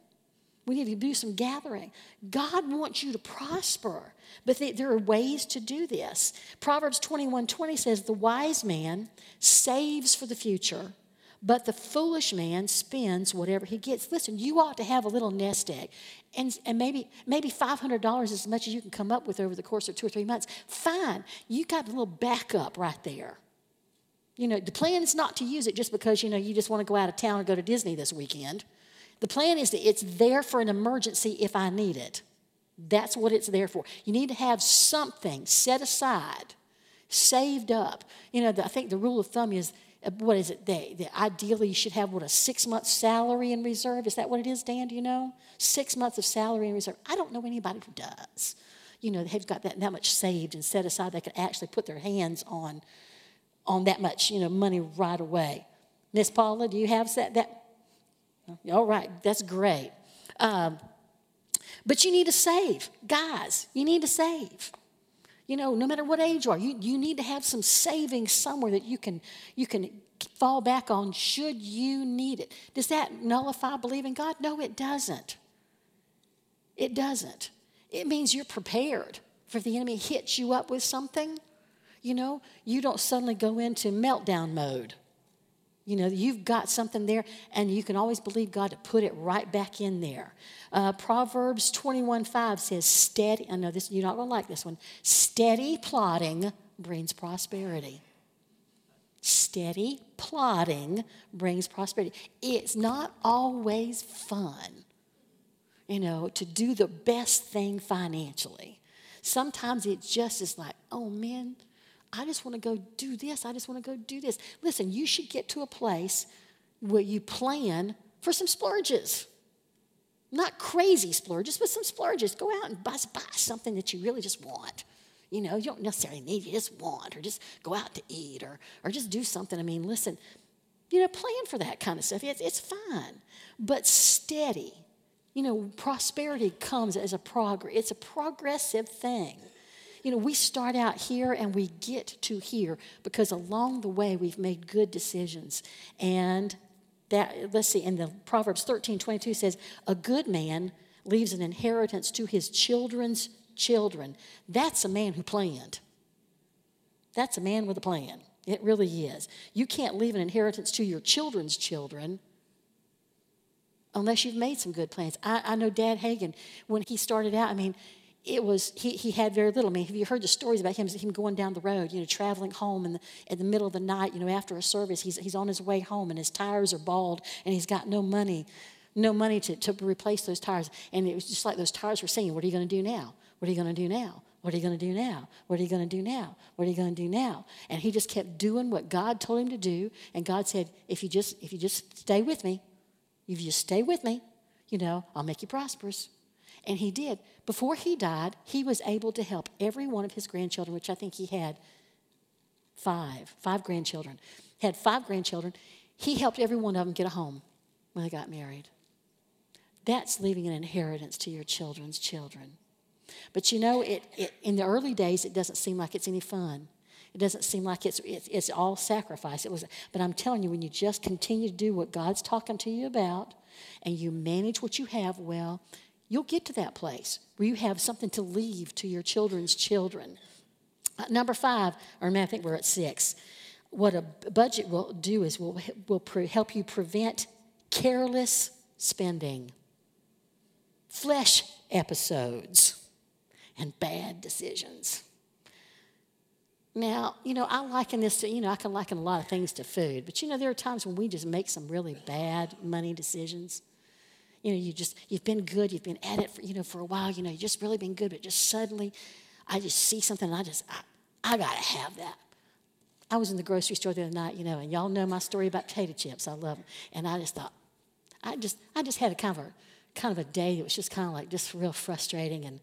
We need to do some gathering. God wants you to prosper, but there are ways to do this. Proverbs 21 20 says, The wise man saves for the future, but the foolish man spends whatever he gets. Listen, you ought to have a little nest egg. And, and maybe, maybe $500 is as much as you can come up with over the course of two or three months. Fine. You got a little backup right there. You know, the plan is not to use it just because, you know, you just want to go out of town or go to Disney this weekend. The plan is that it's there for an emergency if I need it. That's what it's there for. You need to have something set aside, saved up. You know, the, I think the rule of thumb is uh, what is it? They, they, ideally, you should have what a six month salary in reserve. Is that what it is, Dan? Do you know? Six months of salary in reserve. I don't know anybody who does. You know, they've got that, that much saved and set aside. They could actually put their hands on, on that much, you know, money right away. Miss Paula, do you have that, that all right, that's great. Um, but you need to save. Guys, you need to save. You know, no matter what age you are, you, you need to have some savings somewhere that you can, you can fall back on should you need it. Does that nullify believing God? No, it doesn't. It doesn't. It means you're prepared for the enemy hits you up with something. You know, you don't suddenly go into meltdown mode. You know, you've got something there, and you can always believe God to put it right back in there. Uh, Proverbs 21 5 says, Steady, I know this, you're not going to like this one. Steady plotting brings prosperity. Steady plotting brings prosperity. It's not always fun, you know, to do the best thing financially. Sometimes it just is like, oh man, I just want to go do this. I just want to go do this. Listen, you should get to a place where you plan for some splurges. Not crazy splurges, but some splurges. Go out and buy, buy something that you really just want. You know, you don't necessarily need, you just want, or just go out to eat, or, or just do something. I mean, listen, you know, plan for that kind of stuff. It's, it's fine, but steady. You know, prosperity comes as a progress. It's a progressive thing. You know, we start out here and we get to here because along the way we've made good decisions. And that, let's see, in the Proverbs 13 22 says, A good man leaves an inheritance to his children's children. That's a man who planned. That's a man with a plan. It really is. You can't leave an inheritance to your children's children unless you've made some good plans. I, I know Dad Hagin, when he started out, I mean, it was he, he had very little. I mean, have you heard the stories about him? Him going down the road, you know, traveling home in the, in the middle of the night, you know, after a service, he's he's on his way home and his tires are bald and he's got no money, no money to, to replace those tires. And it was just like those tires were saying, "What are you going to do now? What are you going to do now? What are you going to do now? What are you going to do now? What are you going to do now?" And he just kept doing what God told him to do. And God said, "If you just if you just stay with me, if you just stay with me, you know, I'll make you prosperous." And he did. Before he died, he was able to help every one of his grandchildren, which I think he had five, five grandchildren. Had five grandchildren. He helped every one of them get a home when they got married. That's leaving an inheritance to your children's children. But you know, it, it, in the early days, it doesn't seem like it's any fun. It doesn't seem like it's, it's, it's all sacrifice. It was, but I'm telling you, when you just continue to do what God's talking to you about and you manage what you have well, you'll get to that place where you have something to leave to your children's children. Uh, number five, or I think we're at six. What a budget will do is will, will pre- help you prevent careless spending, flesh episodes, and bad decisions. Now, you know, I liken this to, you know, I can liken a lot of things to food, but you know, there are times when we just make some really bad money decisions you know, you just, you've been good, you've been at it for, you know, for a while, you know, you've just really been good, but just suddenly I just see something and I just, I, I got to have that. I was in the grocery store the other night, you know, and y'all know my story about potato chips. I love them. And I just thought, I just, I just had a kind of a, kind of a day that was just kind of like just real frustrating. And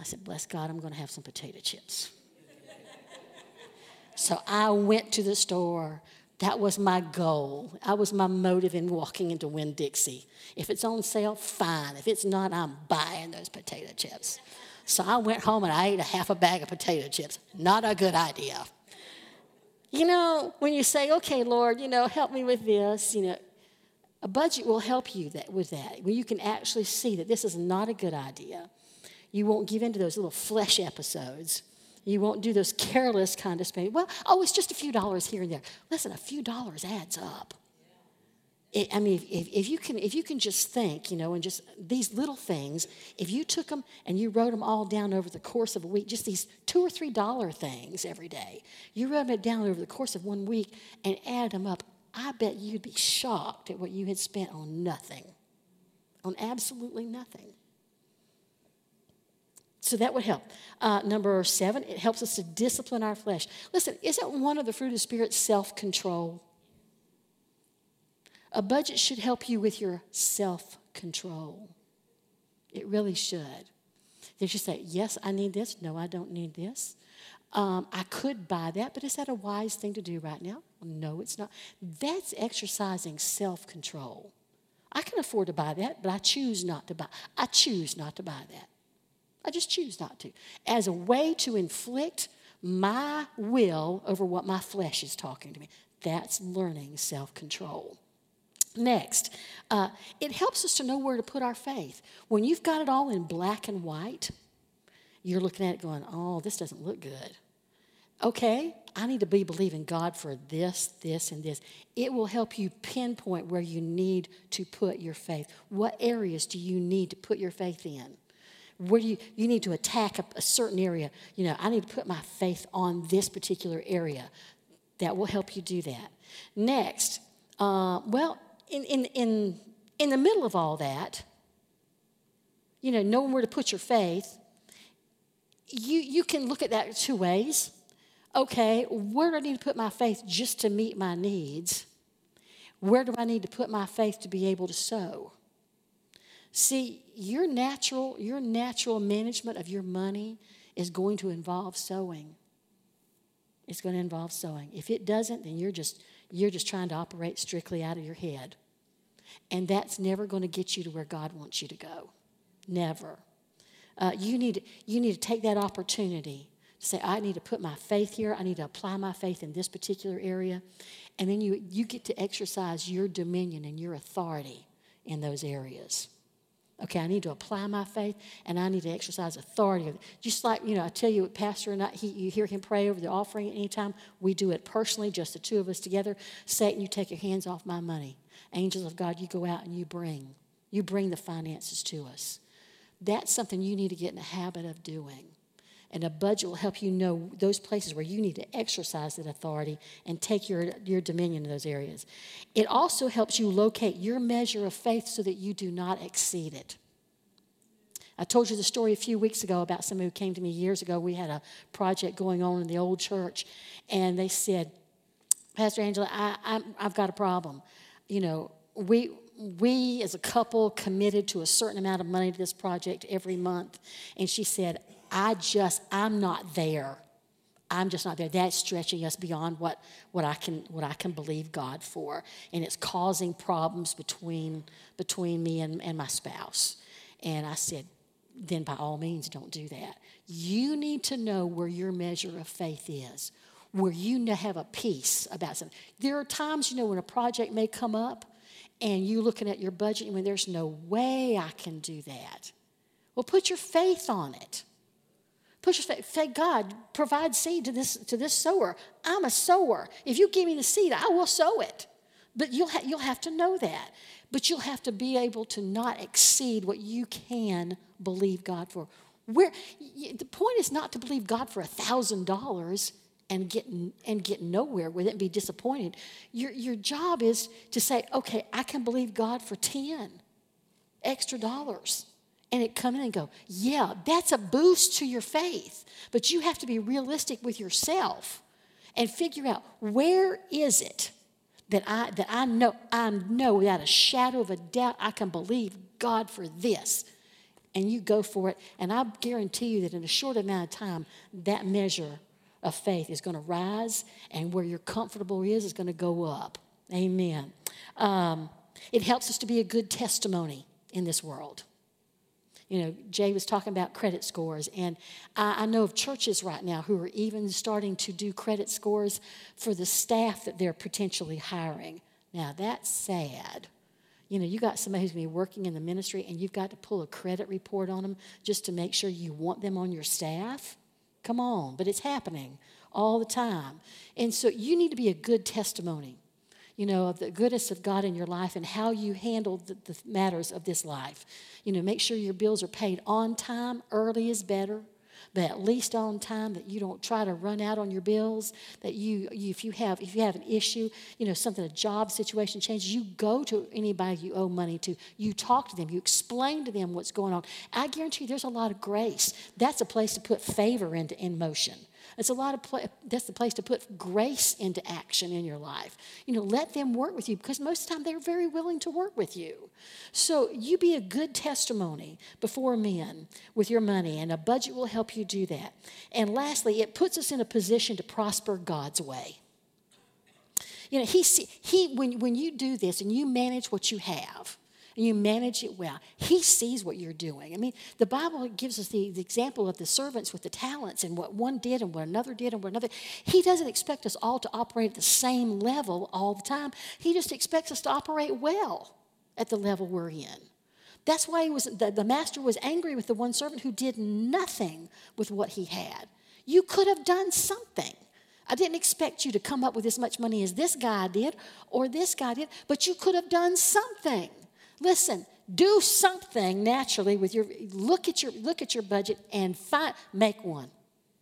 I said, bless God, I'm going to have some potato chips. so I went to the store. That was my goal. That was my motive in walking into Winn Dixie. If it's on sale, fine. If it's not, I'm buying those potato chips. So I went home and I ate a half a bag of potato chips. Not a good idea. You know, when you say, okay, Lord, you know, help me with this, you know, a budget will help you that, with that, where you can actually see that this is not a good idea. You won't give in to those little flesh episodes you won't do those careless kind of spending. Well, oh, it's just a few dollars here and there. Listen, a few dollars adds up. It, I mean, if, if, you can, if you can just think, you know, and just these little things, if you took them and you wrote them all down over the course of a week, just these two or three dollar things every day, you wrote it down over the course of one week and added them up, I bet you'd be shocked at what you had spent on nothing, on absolutely nothing. So that would help. Uh, number seven, it helps us to discipline our flesh. Listen, isn't one of the fruit of Spirit self control? A budget should help you with your self control. It really should. They should say, Yes, I need this. No, I don't need this. Um, I could buy that, but is that a wise thing to do right now? No, it's not. That's exercising self control. I can afford to buy that, but I choose not to buy. I choose not to buy that. I just choose not to. As a way to inflict my will over what my flesh is talking to me. That's learning self control. Next, uh, it helps us to know where to put our faith. When you've got it all in black and white, you're looking at it going, oh, this doesn't look good. Okay, I need to be believing God for this, this, and this. It will help you pinpoint where you need to put your faith. What areas do you need to put your faith in? Where you, you need to attack a, a certain area. You know, I need to put my faith on this particular area. That will help you do that. Next, uh, well, in, in, in, in the middle of all that, you know, knowing where to put your faith, you, you can look at that two ways. Okay, where do I need to put my faith just to meet my needs? Where do I need to put my faith to be able to sow? See, your natural, your natural management of your money is going to involve sowing. It's going to involve sowing. If it doesn't, then you're just you're just trying to operate strictly out of your head. And that's never going to get you to where God wants you to go. Never. Uh, you, need, you need to take that opportunity to say, I need to put my faith here. I need to apply my faith in this particular area. And then you, you get to exercise your dominion and your authority in those areas. Okay, I need to apply my faith and I need to exercise authority. Just like, you know, I tell you, Pastor and I, he, you hear him pray over the offering anytime. We do it personally, just the two of us together. Satan, you take your hands off my money. Angels of God, you go out and you bring. You bring the finances to us. That's something you need to get in the habit of doing. And a budget will help you know those places where you need to exercise that authority and take your, your dominion in those areas. It also helps you locate your measure of faith so that you do not exceed it. I told you the story a few weeks ago about somebody who came to me years ago. We had a project going on in the old church, and they said, Pastor Angela, I, have got a problem. You know, we, we as a couple committed to a certain amount of money to this project every month. And she said, I just, I'm not there. I'm just not there. That's stretching us beyond what, what, I can, what I can believe God for. And it's causing problems between, between me and, and my spouse. And I said, then by all means, don't do that. You need to know where your measure of faith is, where you have a peace about something. There are times, you know, when a project may come up and you looking at your budget and when there's no way I can do that. Well, put your faith on it. Push faith. God, provide seed to this, to this sower. I'm a sower. If you give me the seed, I will sow it. But you'll, ha- you'll have to know that. But you'll have to be able to not exceed what you can believe God for. Where, the point is not to believe God for a $1,000 and get, and get nowhere with it and be disappointed. Your, your job is to say, okay, I can believe God for 10 extra dollars and it come in and go, yeah, that's a boost to your faith. But you have to be realistic with yourself and figure out where is it that I that I know I know without a shadow of a doubt I can believe God for this. And you go for it, and I guarantee you that in a short amount of time, that measure of faith is going to rise, and where you're comfortable is is going to go up. Amen. Um, it helps us to be a good testimony in this world you know, Jay was talking about credit scores, and I, I, know of churches right now who are even starting to do credit scores for the staff that they're potentially hiring. Now, that's sad. You know, you got somebody who's going to be working in the ministry, and you've got to pull a credit report on them just to make sure you want them on your staff. Come on, but it's happening all the time. And so you need to be a good testimony you know, of the goodness of God in your life and how you handle the, the, matters of this life. You know, make sure your bills are paid on time. Early is better, but at least on time. That you don't try to run out on your bills. That you, you if you have if you have an issue, you know, something a job situation changes, you go to anybody you owe money to. You talk to them. You explain to them what's going on. I guarantee you, there's a lot of grace. That's a place to put favor into in motion. It's a lot of that's the place to put grace into action in your life. You know, let them work with you because most of the time they're very willing to work with you. So you be a good testimony before men with your money, and a budget will help you do that. And lastly, it puts us in a position to prosper God's way. You know, he, he when, when you do this and you manage what you have, and you manage it well, He sees what you're doing. I mean, the Bible gives us the, the, example of the servants with the talents and what one did and what another did and what another. He doesn't expect us all to operate at the same level all the time. He just expects us to operate well at the level we're in. That's why he was, the, the master was angry with the one servant who did nothing with what he had. You could have done something. I didn't expect you to come up with as much money as this guy did or this guy did, but you could have done something. Listen, do something naturally with your look at your look at your budget and find make one.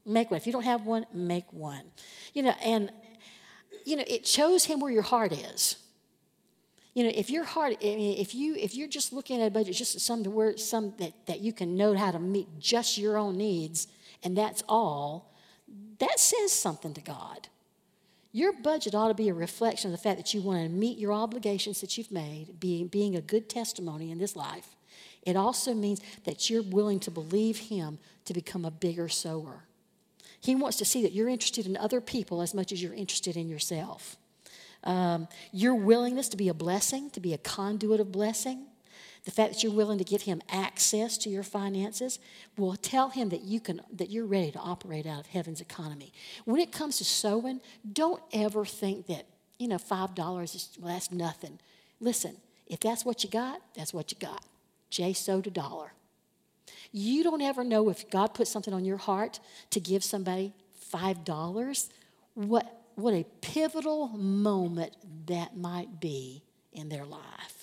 Make one. If you don't have one, make one. You know, and you know, it shows him where your heart is. You know, if your heart, if you if you're just looking at a budget, just some to where some that, that you can know how to meet just your own needs, and that's all, that says something to God. Your budget ought to be a reflection of the fact that you want to meet your obligations that you've made, being, being a good testimony in this life. It also means that you're willing to believe Him to become a bigger sower. He wants to see that you're interested in other people as much as you're interested in yourself. Um, your willingness to be a blessing, to be a conduit of blessing, the fact that you're willing to give him access to your finances will tell him that you can that you're ready to operate out of heaven's economy. When it comes to sowing, don't ever think that, you know, five dollars is well, that's nothing. Listen, if that's what you got, that's what you got. Jay sowed a dollar. You don't ever know if God put something on your heart to give somebody five dollars, what what a pivotal moment that might be in their life.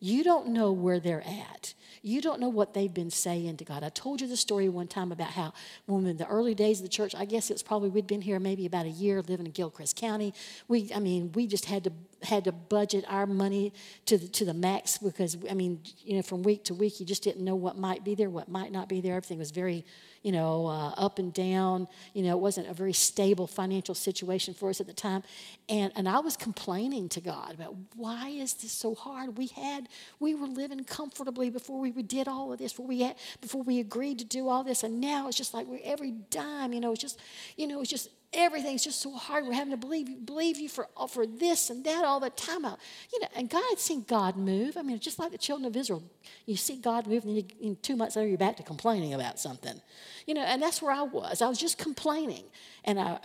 You don't know where they're at. You don't know what they've been saying to God. I told you the story one time about how when in the early days of the church, I guess it was probably we'd been here maybe about a year living in Gilchrist County. We, I mean, we just had to had to budget our money to the, to the max because I mean, you know, from week to week, you just didn't know what might be there, what might not be there. Everything was very you know, uh, up and down. You know, it wasn't a very stable financial situation for us at the time. And, and I was complaining to God about why is this so hard? We had, we were living comfortably before we did all of this, before we had, before we agreed to do all this. And now it's just like we're every dime, you know, it's just, you know, it's just everything's just so hard. We're having to believe believe you for, uh, for this and that all the time. You know, and God had seen God move. I mean, just like the children of Israel, you see God move, and you, in two months later, you're back to complaining about something. You know, and that's where I was. I was just complaining. And I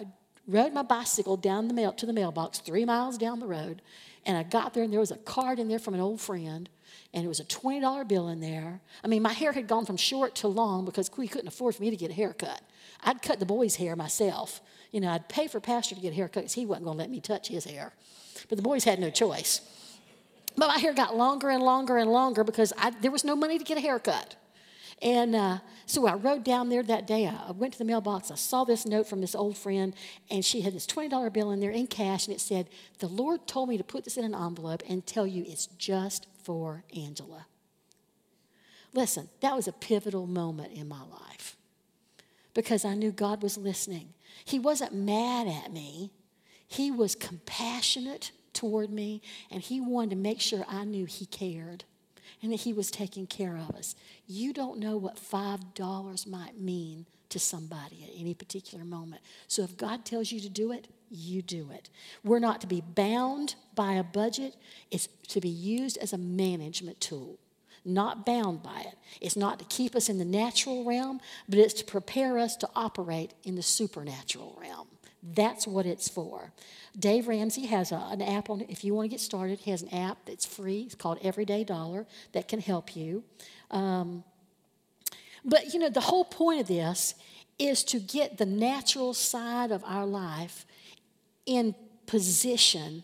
rode my bicycle down the mail to the mailbox three miles down the road. And I got there, and there was a card in there from an old friend and it was a $20 bill in there. I mean, my hair had gone from short to long because we couldn't afford for me to get a haircut. I'd cut the boys' hair myself. You know, I'd pay for Pastor to get a haircut because he wasn't going to let me touch his hair. But the boys had no choice. But my hair got longer and longer and longer because I, there was no money to get a haircut. And uh, so I rode down there that day. I went to the mailbox. I saw this note from this old friend, and she had this $20 bill in there in cash, and it said, The Lord told me to put this in an envelope and tell you it's just for Angela. Listen, that was a pivotal moment in my life because I knew God was listening. He wasn't mad at me, He was compassionate toward me, and He wanted to make sure I knew He cared and that He was taking care of us. You don't know what $5 might mean to somebody at any particular moment. So if God tells you to do it, you do it. We're not to be bound by a budget, it's to be used as a management tool not bound by it. It's not to keep us in the natural realm, but it's to prepare us to operate in the supernatural realm. That's what it's for. Dave Ramsey has a, an app on if you want to get started, he has an app that's free. It's called Everyday Dollar that can help you. Um, but you know, the whole point of this is to get the natural side of our life in position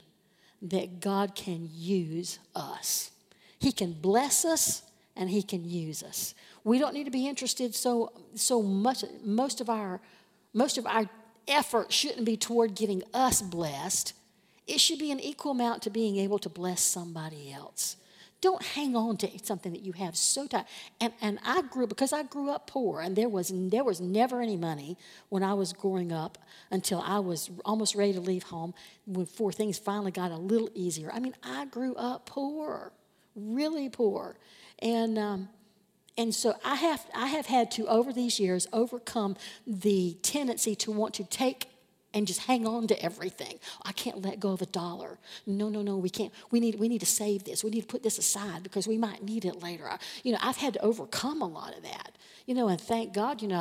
that God can use us. He can bless us and he can use us. We don't need to be interested so so much most of our most of our effort shouldn't be toward getting us blessed. It should be an equal amount to being able to bless somebody else. Don't hang on to something that you have so tight. And, and I grew because I grew up poor, and there was there was never any money when I was growing up until I was almost ready to leave home. Before things finally got a little easier. I mean, I grew up poor really poor. And, um, and so I have, I have had to, over these years, overcome the tendency to want to take and just hang on to everything. I can't let go of a dollar. No, no, no, we can't. We need, we need to save this. We need to put this aside because we might need it later. I, you know, I've had to overcome a lot of that. You know, and thank God, you know,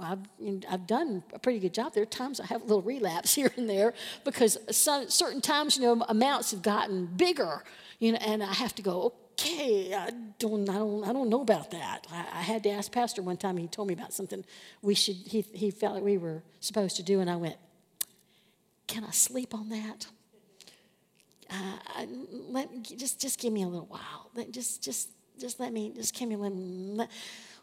I've, I've, I've done a pretty good job. There are times I have a little relapse here and there because some, certain times, you know, amounts have gotten bigger, you know, and I have to go, okay, I don't, I don't, I don't know about that. I, I, had to ask Pastor one time. He told me about something we should. He, he felt like we were supposed to do, and I went, "Can I sleep on that? Uh, let just, just give me a little while. Let, just, just, just let me, just give me little. Let,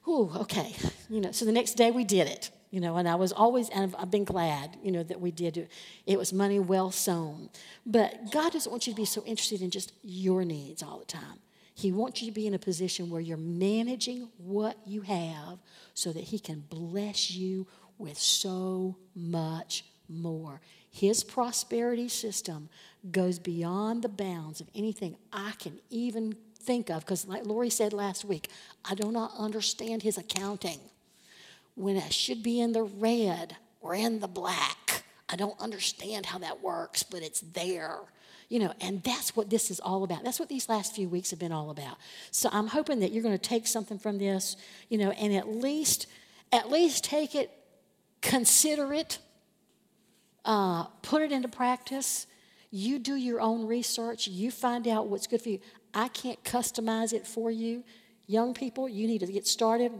ooh, okay. You know. So the next day we did it you know, and I was always, and I've been glad, you know, that we did it. It was money well sown. But God doesn't want you to be so interested in just your needs all the time. He wants you to be in a position where you're managing what you have so that He can bless you with so much more. His prosperity system goes beyond the bounds of anything I can even think of, because like Lori said last week, I do not understand his accounting. When I should be in the red or in the black, I don't understand how that works, but it's there. You know, and that's what this is all about. That's what these last few weeks have been all about. So I'm hoping that you're going to take something from this, you know, and at least, at least take it, consider it, uh, put it into practice. You do your own research. You find out what's good for you. I can't customize it for you. Young people, you need to get started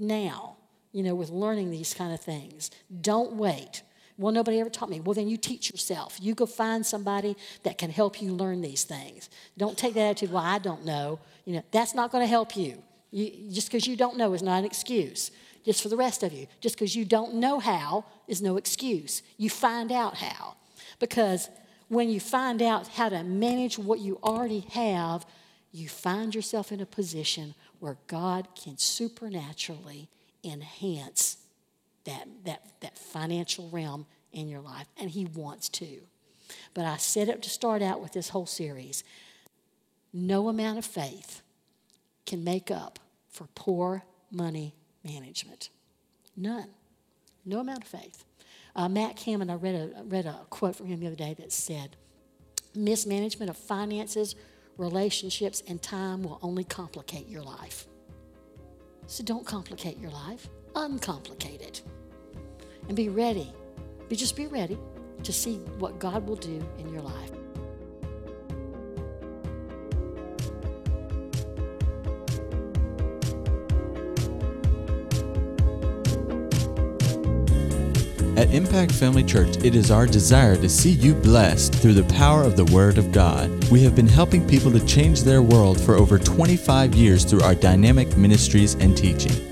now, you know, with learning these kind of things. Don't wait. Well, nobody ever taught me. Well, then you teach yourself. You go find somebody that can help you learn these things. Don't take that attitude, well, I don't know. You know, that's not going to help you. you just because you don't know is not an excuse. Just for the rest of you, just because you don't know how is no excuse. You find out how. Because when you find out how to manage what you already have, you find yourself in a position where God can supernaturally enhance that, that, that financial realm in your life, and He wants to. But I set up to start out with this whole series. No amount of faith can make up for poor money management. None. No amount of faith. Uh, Matt Cameron, I read a, read a quote from him the other day that said, Mismanagement of finances, relationships, and time will only complicate your life. So don't complicate your life, uncomplicate it. And be ready. Be, just be ready to see what God will do in your life. At Impact Family Church, it is our desire to see you blessed through the power of the Word of God. We have been helping people to change their world for over 25 years through our dynamic ministries and teaching.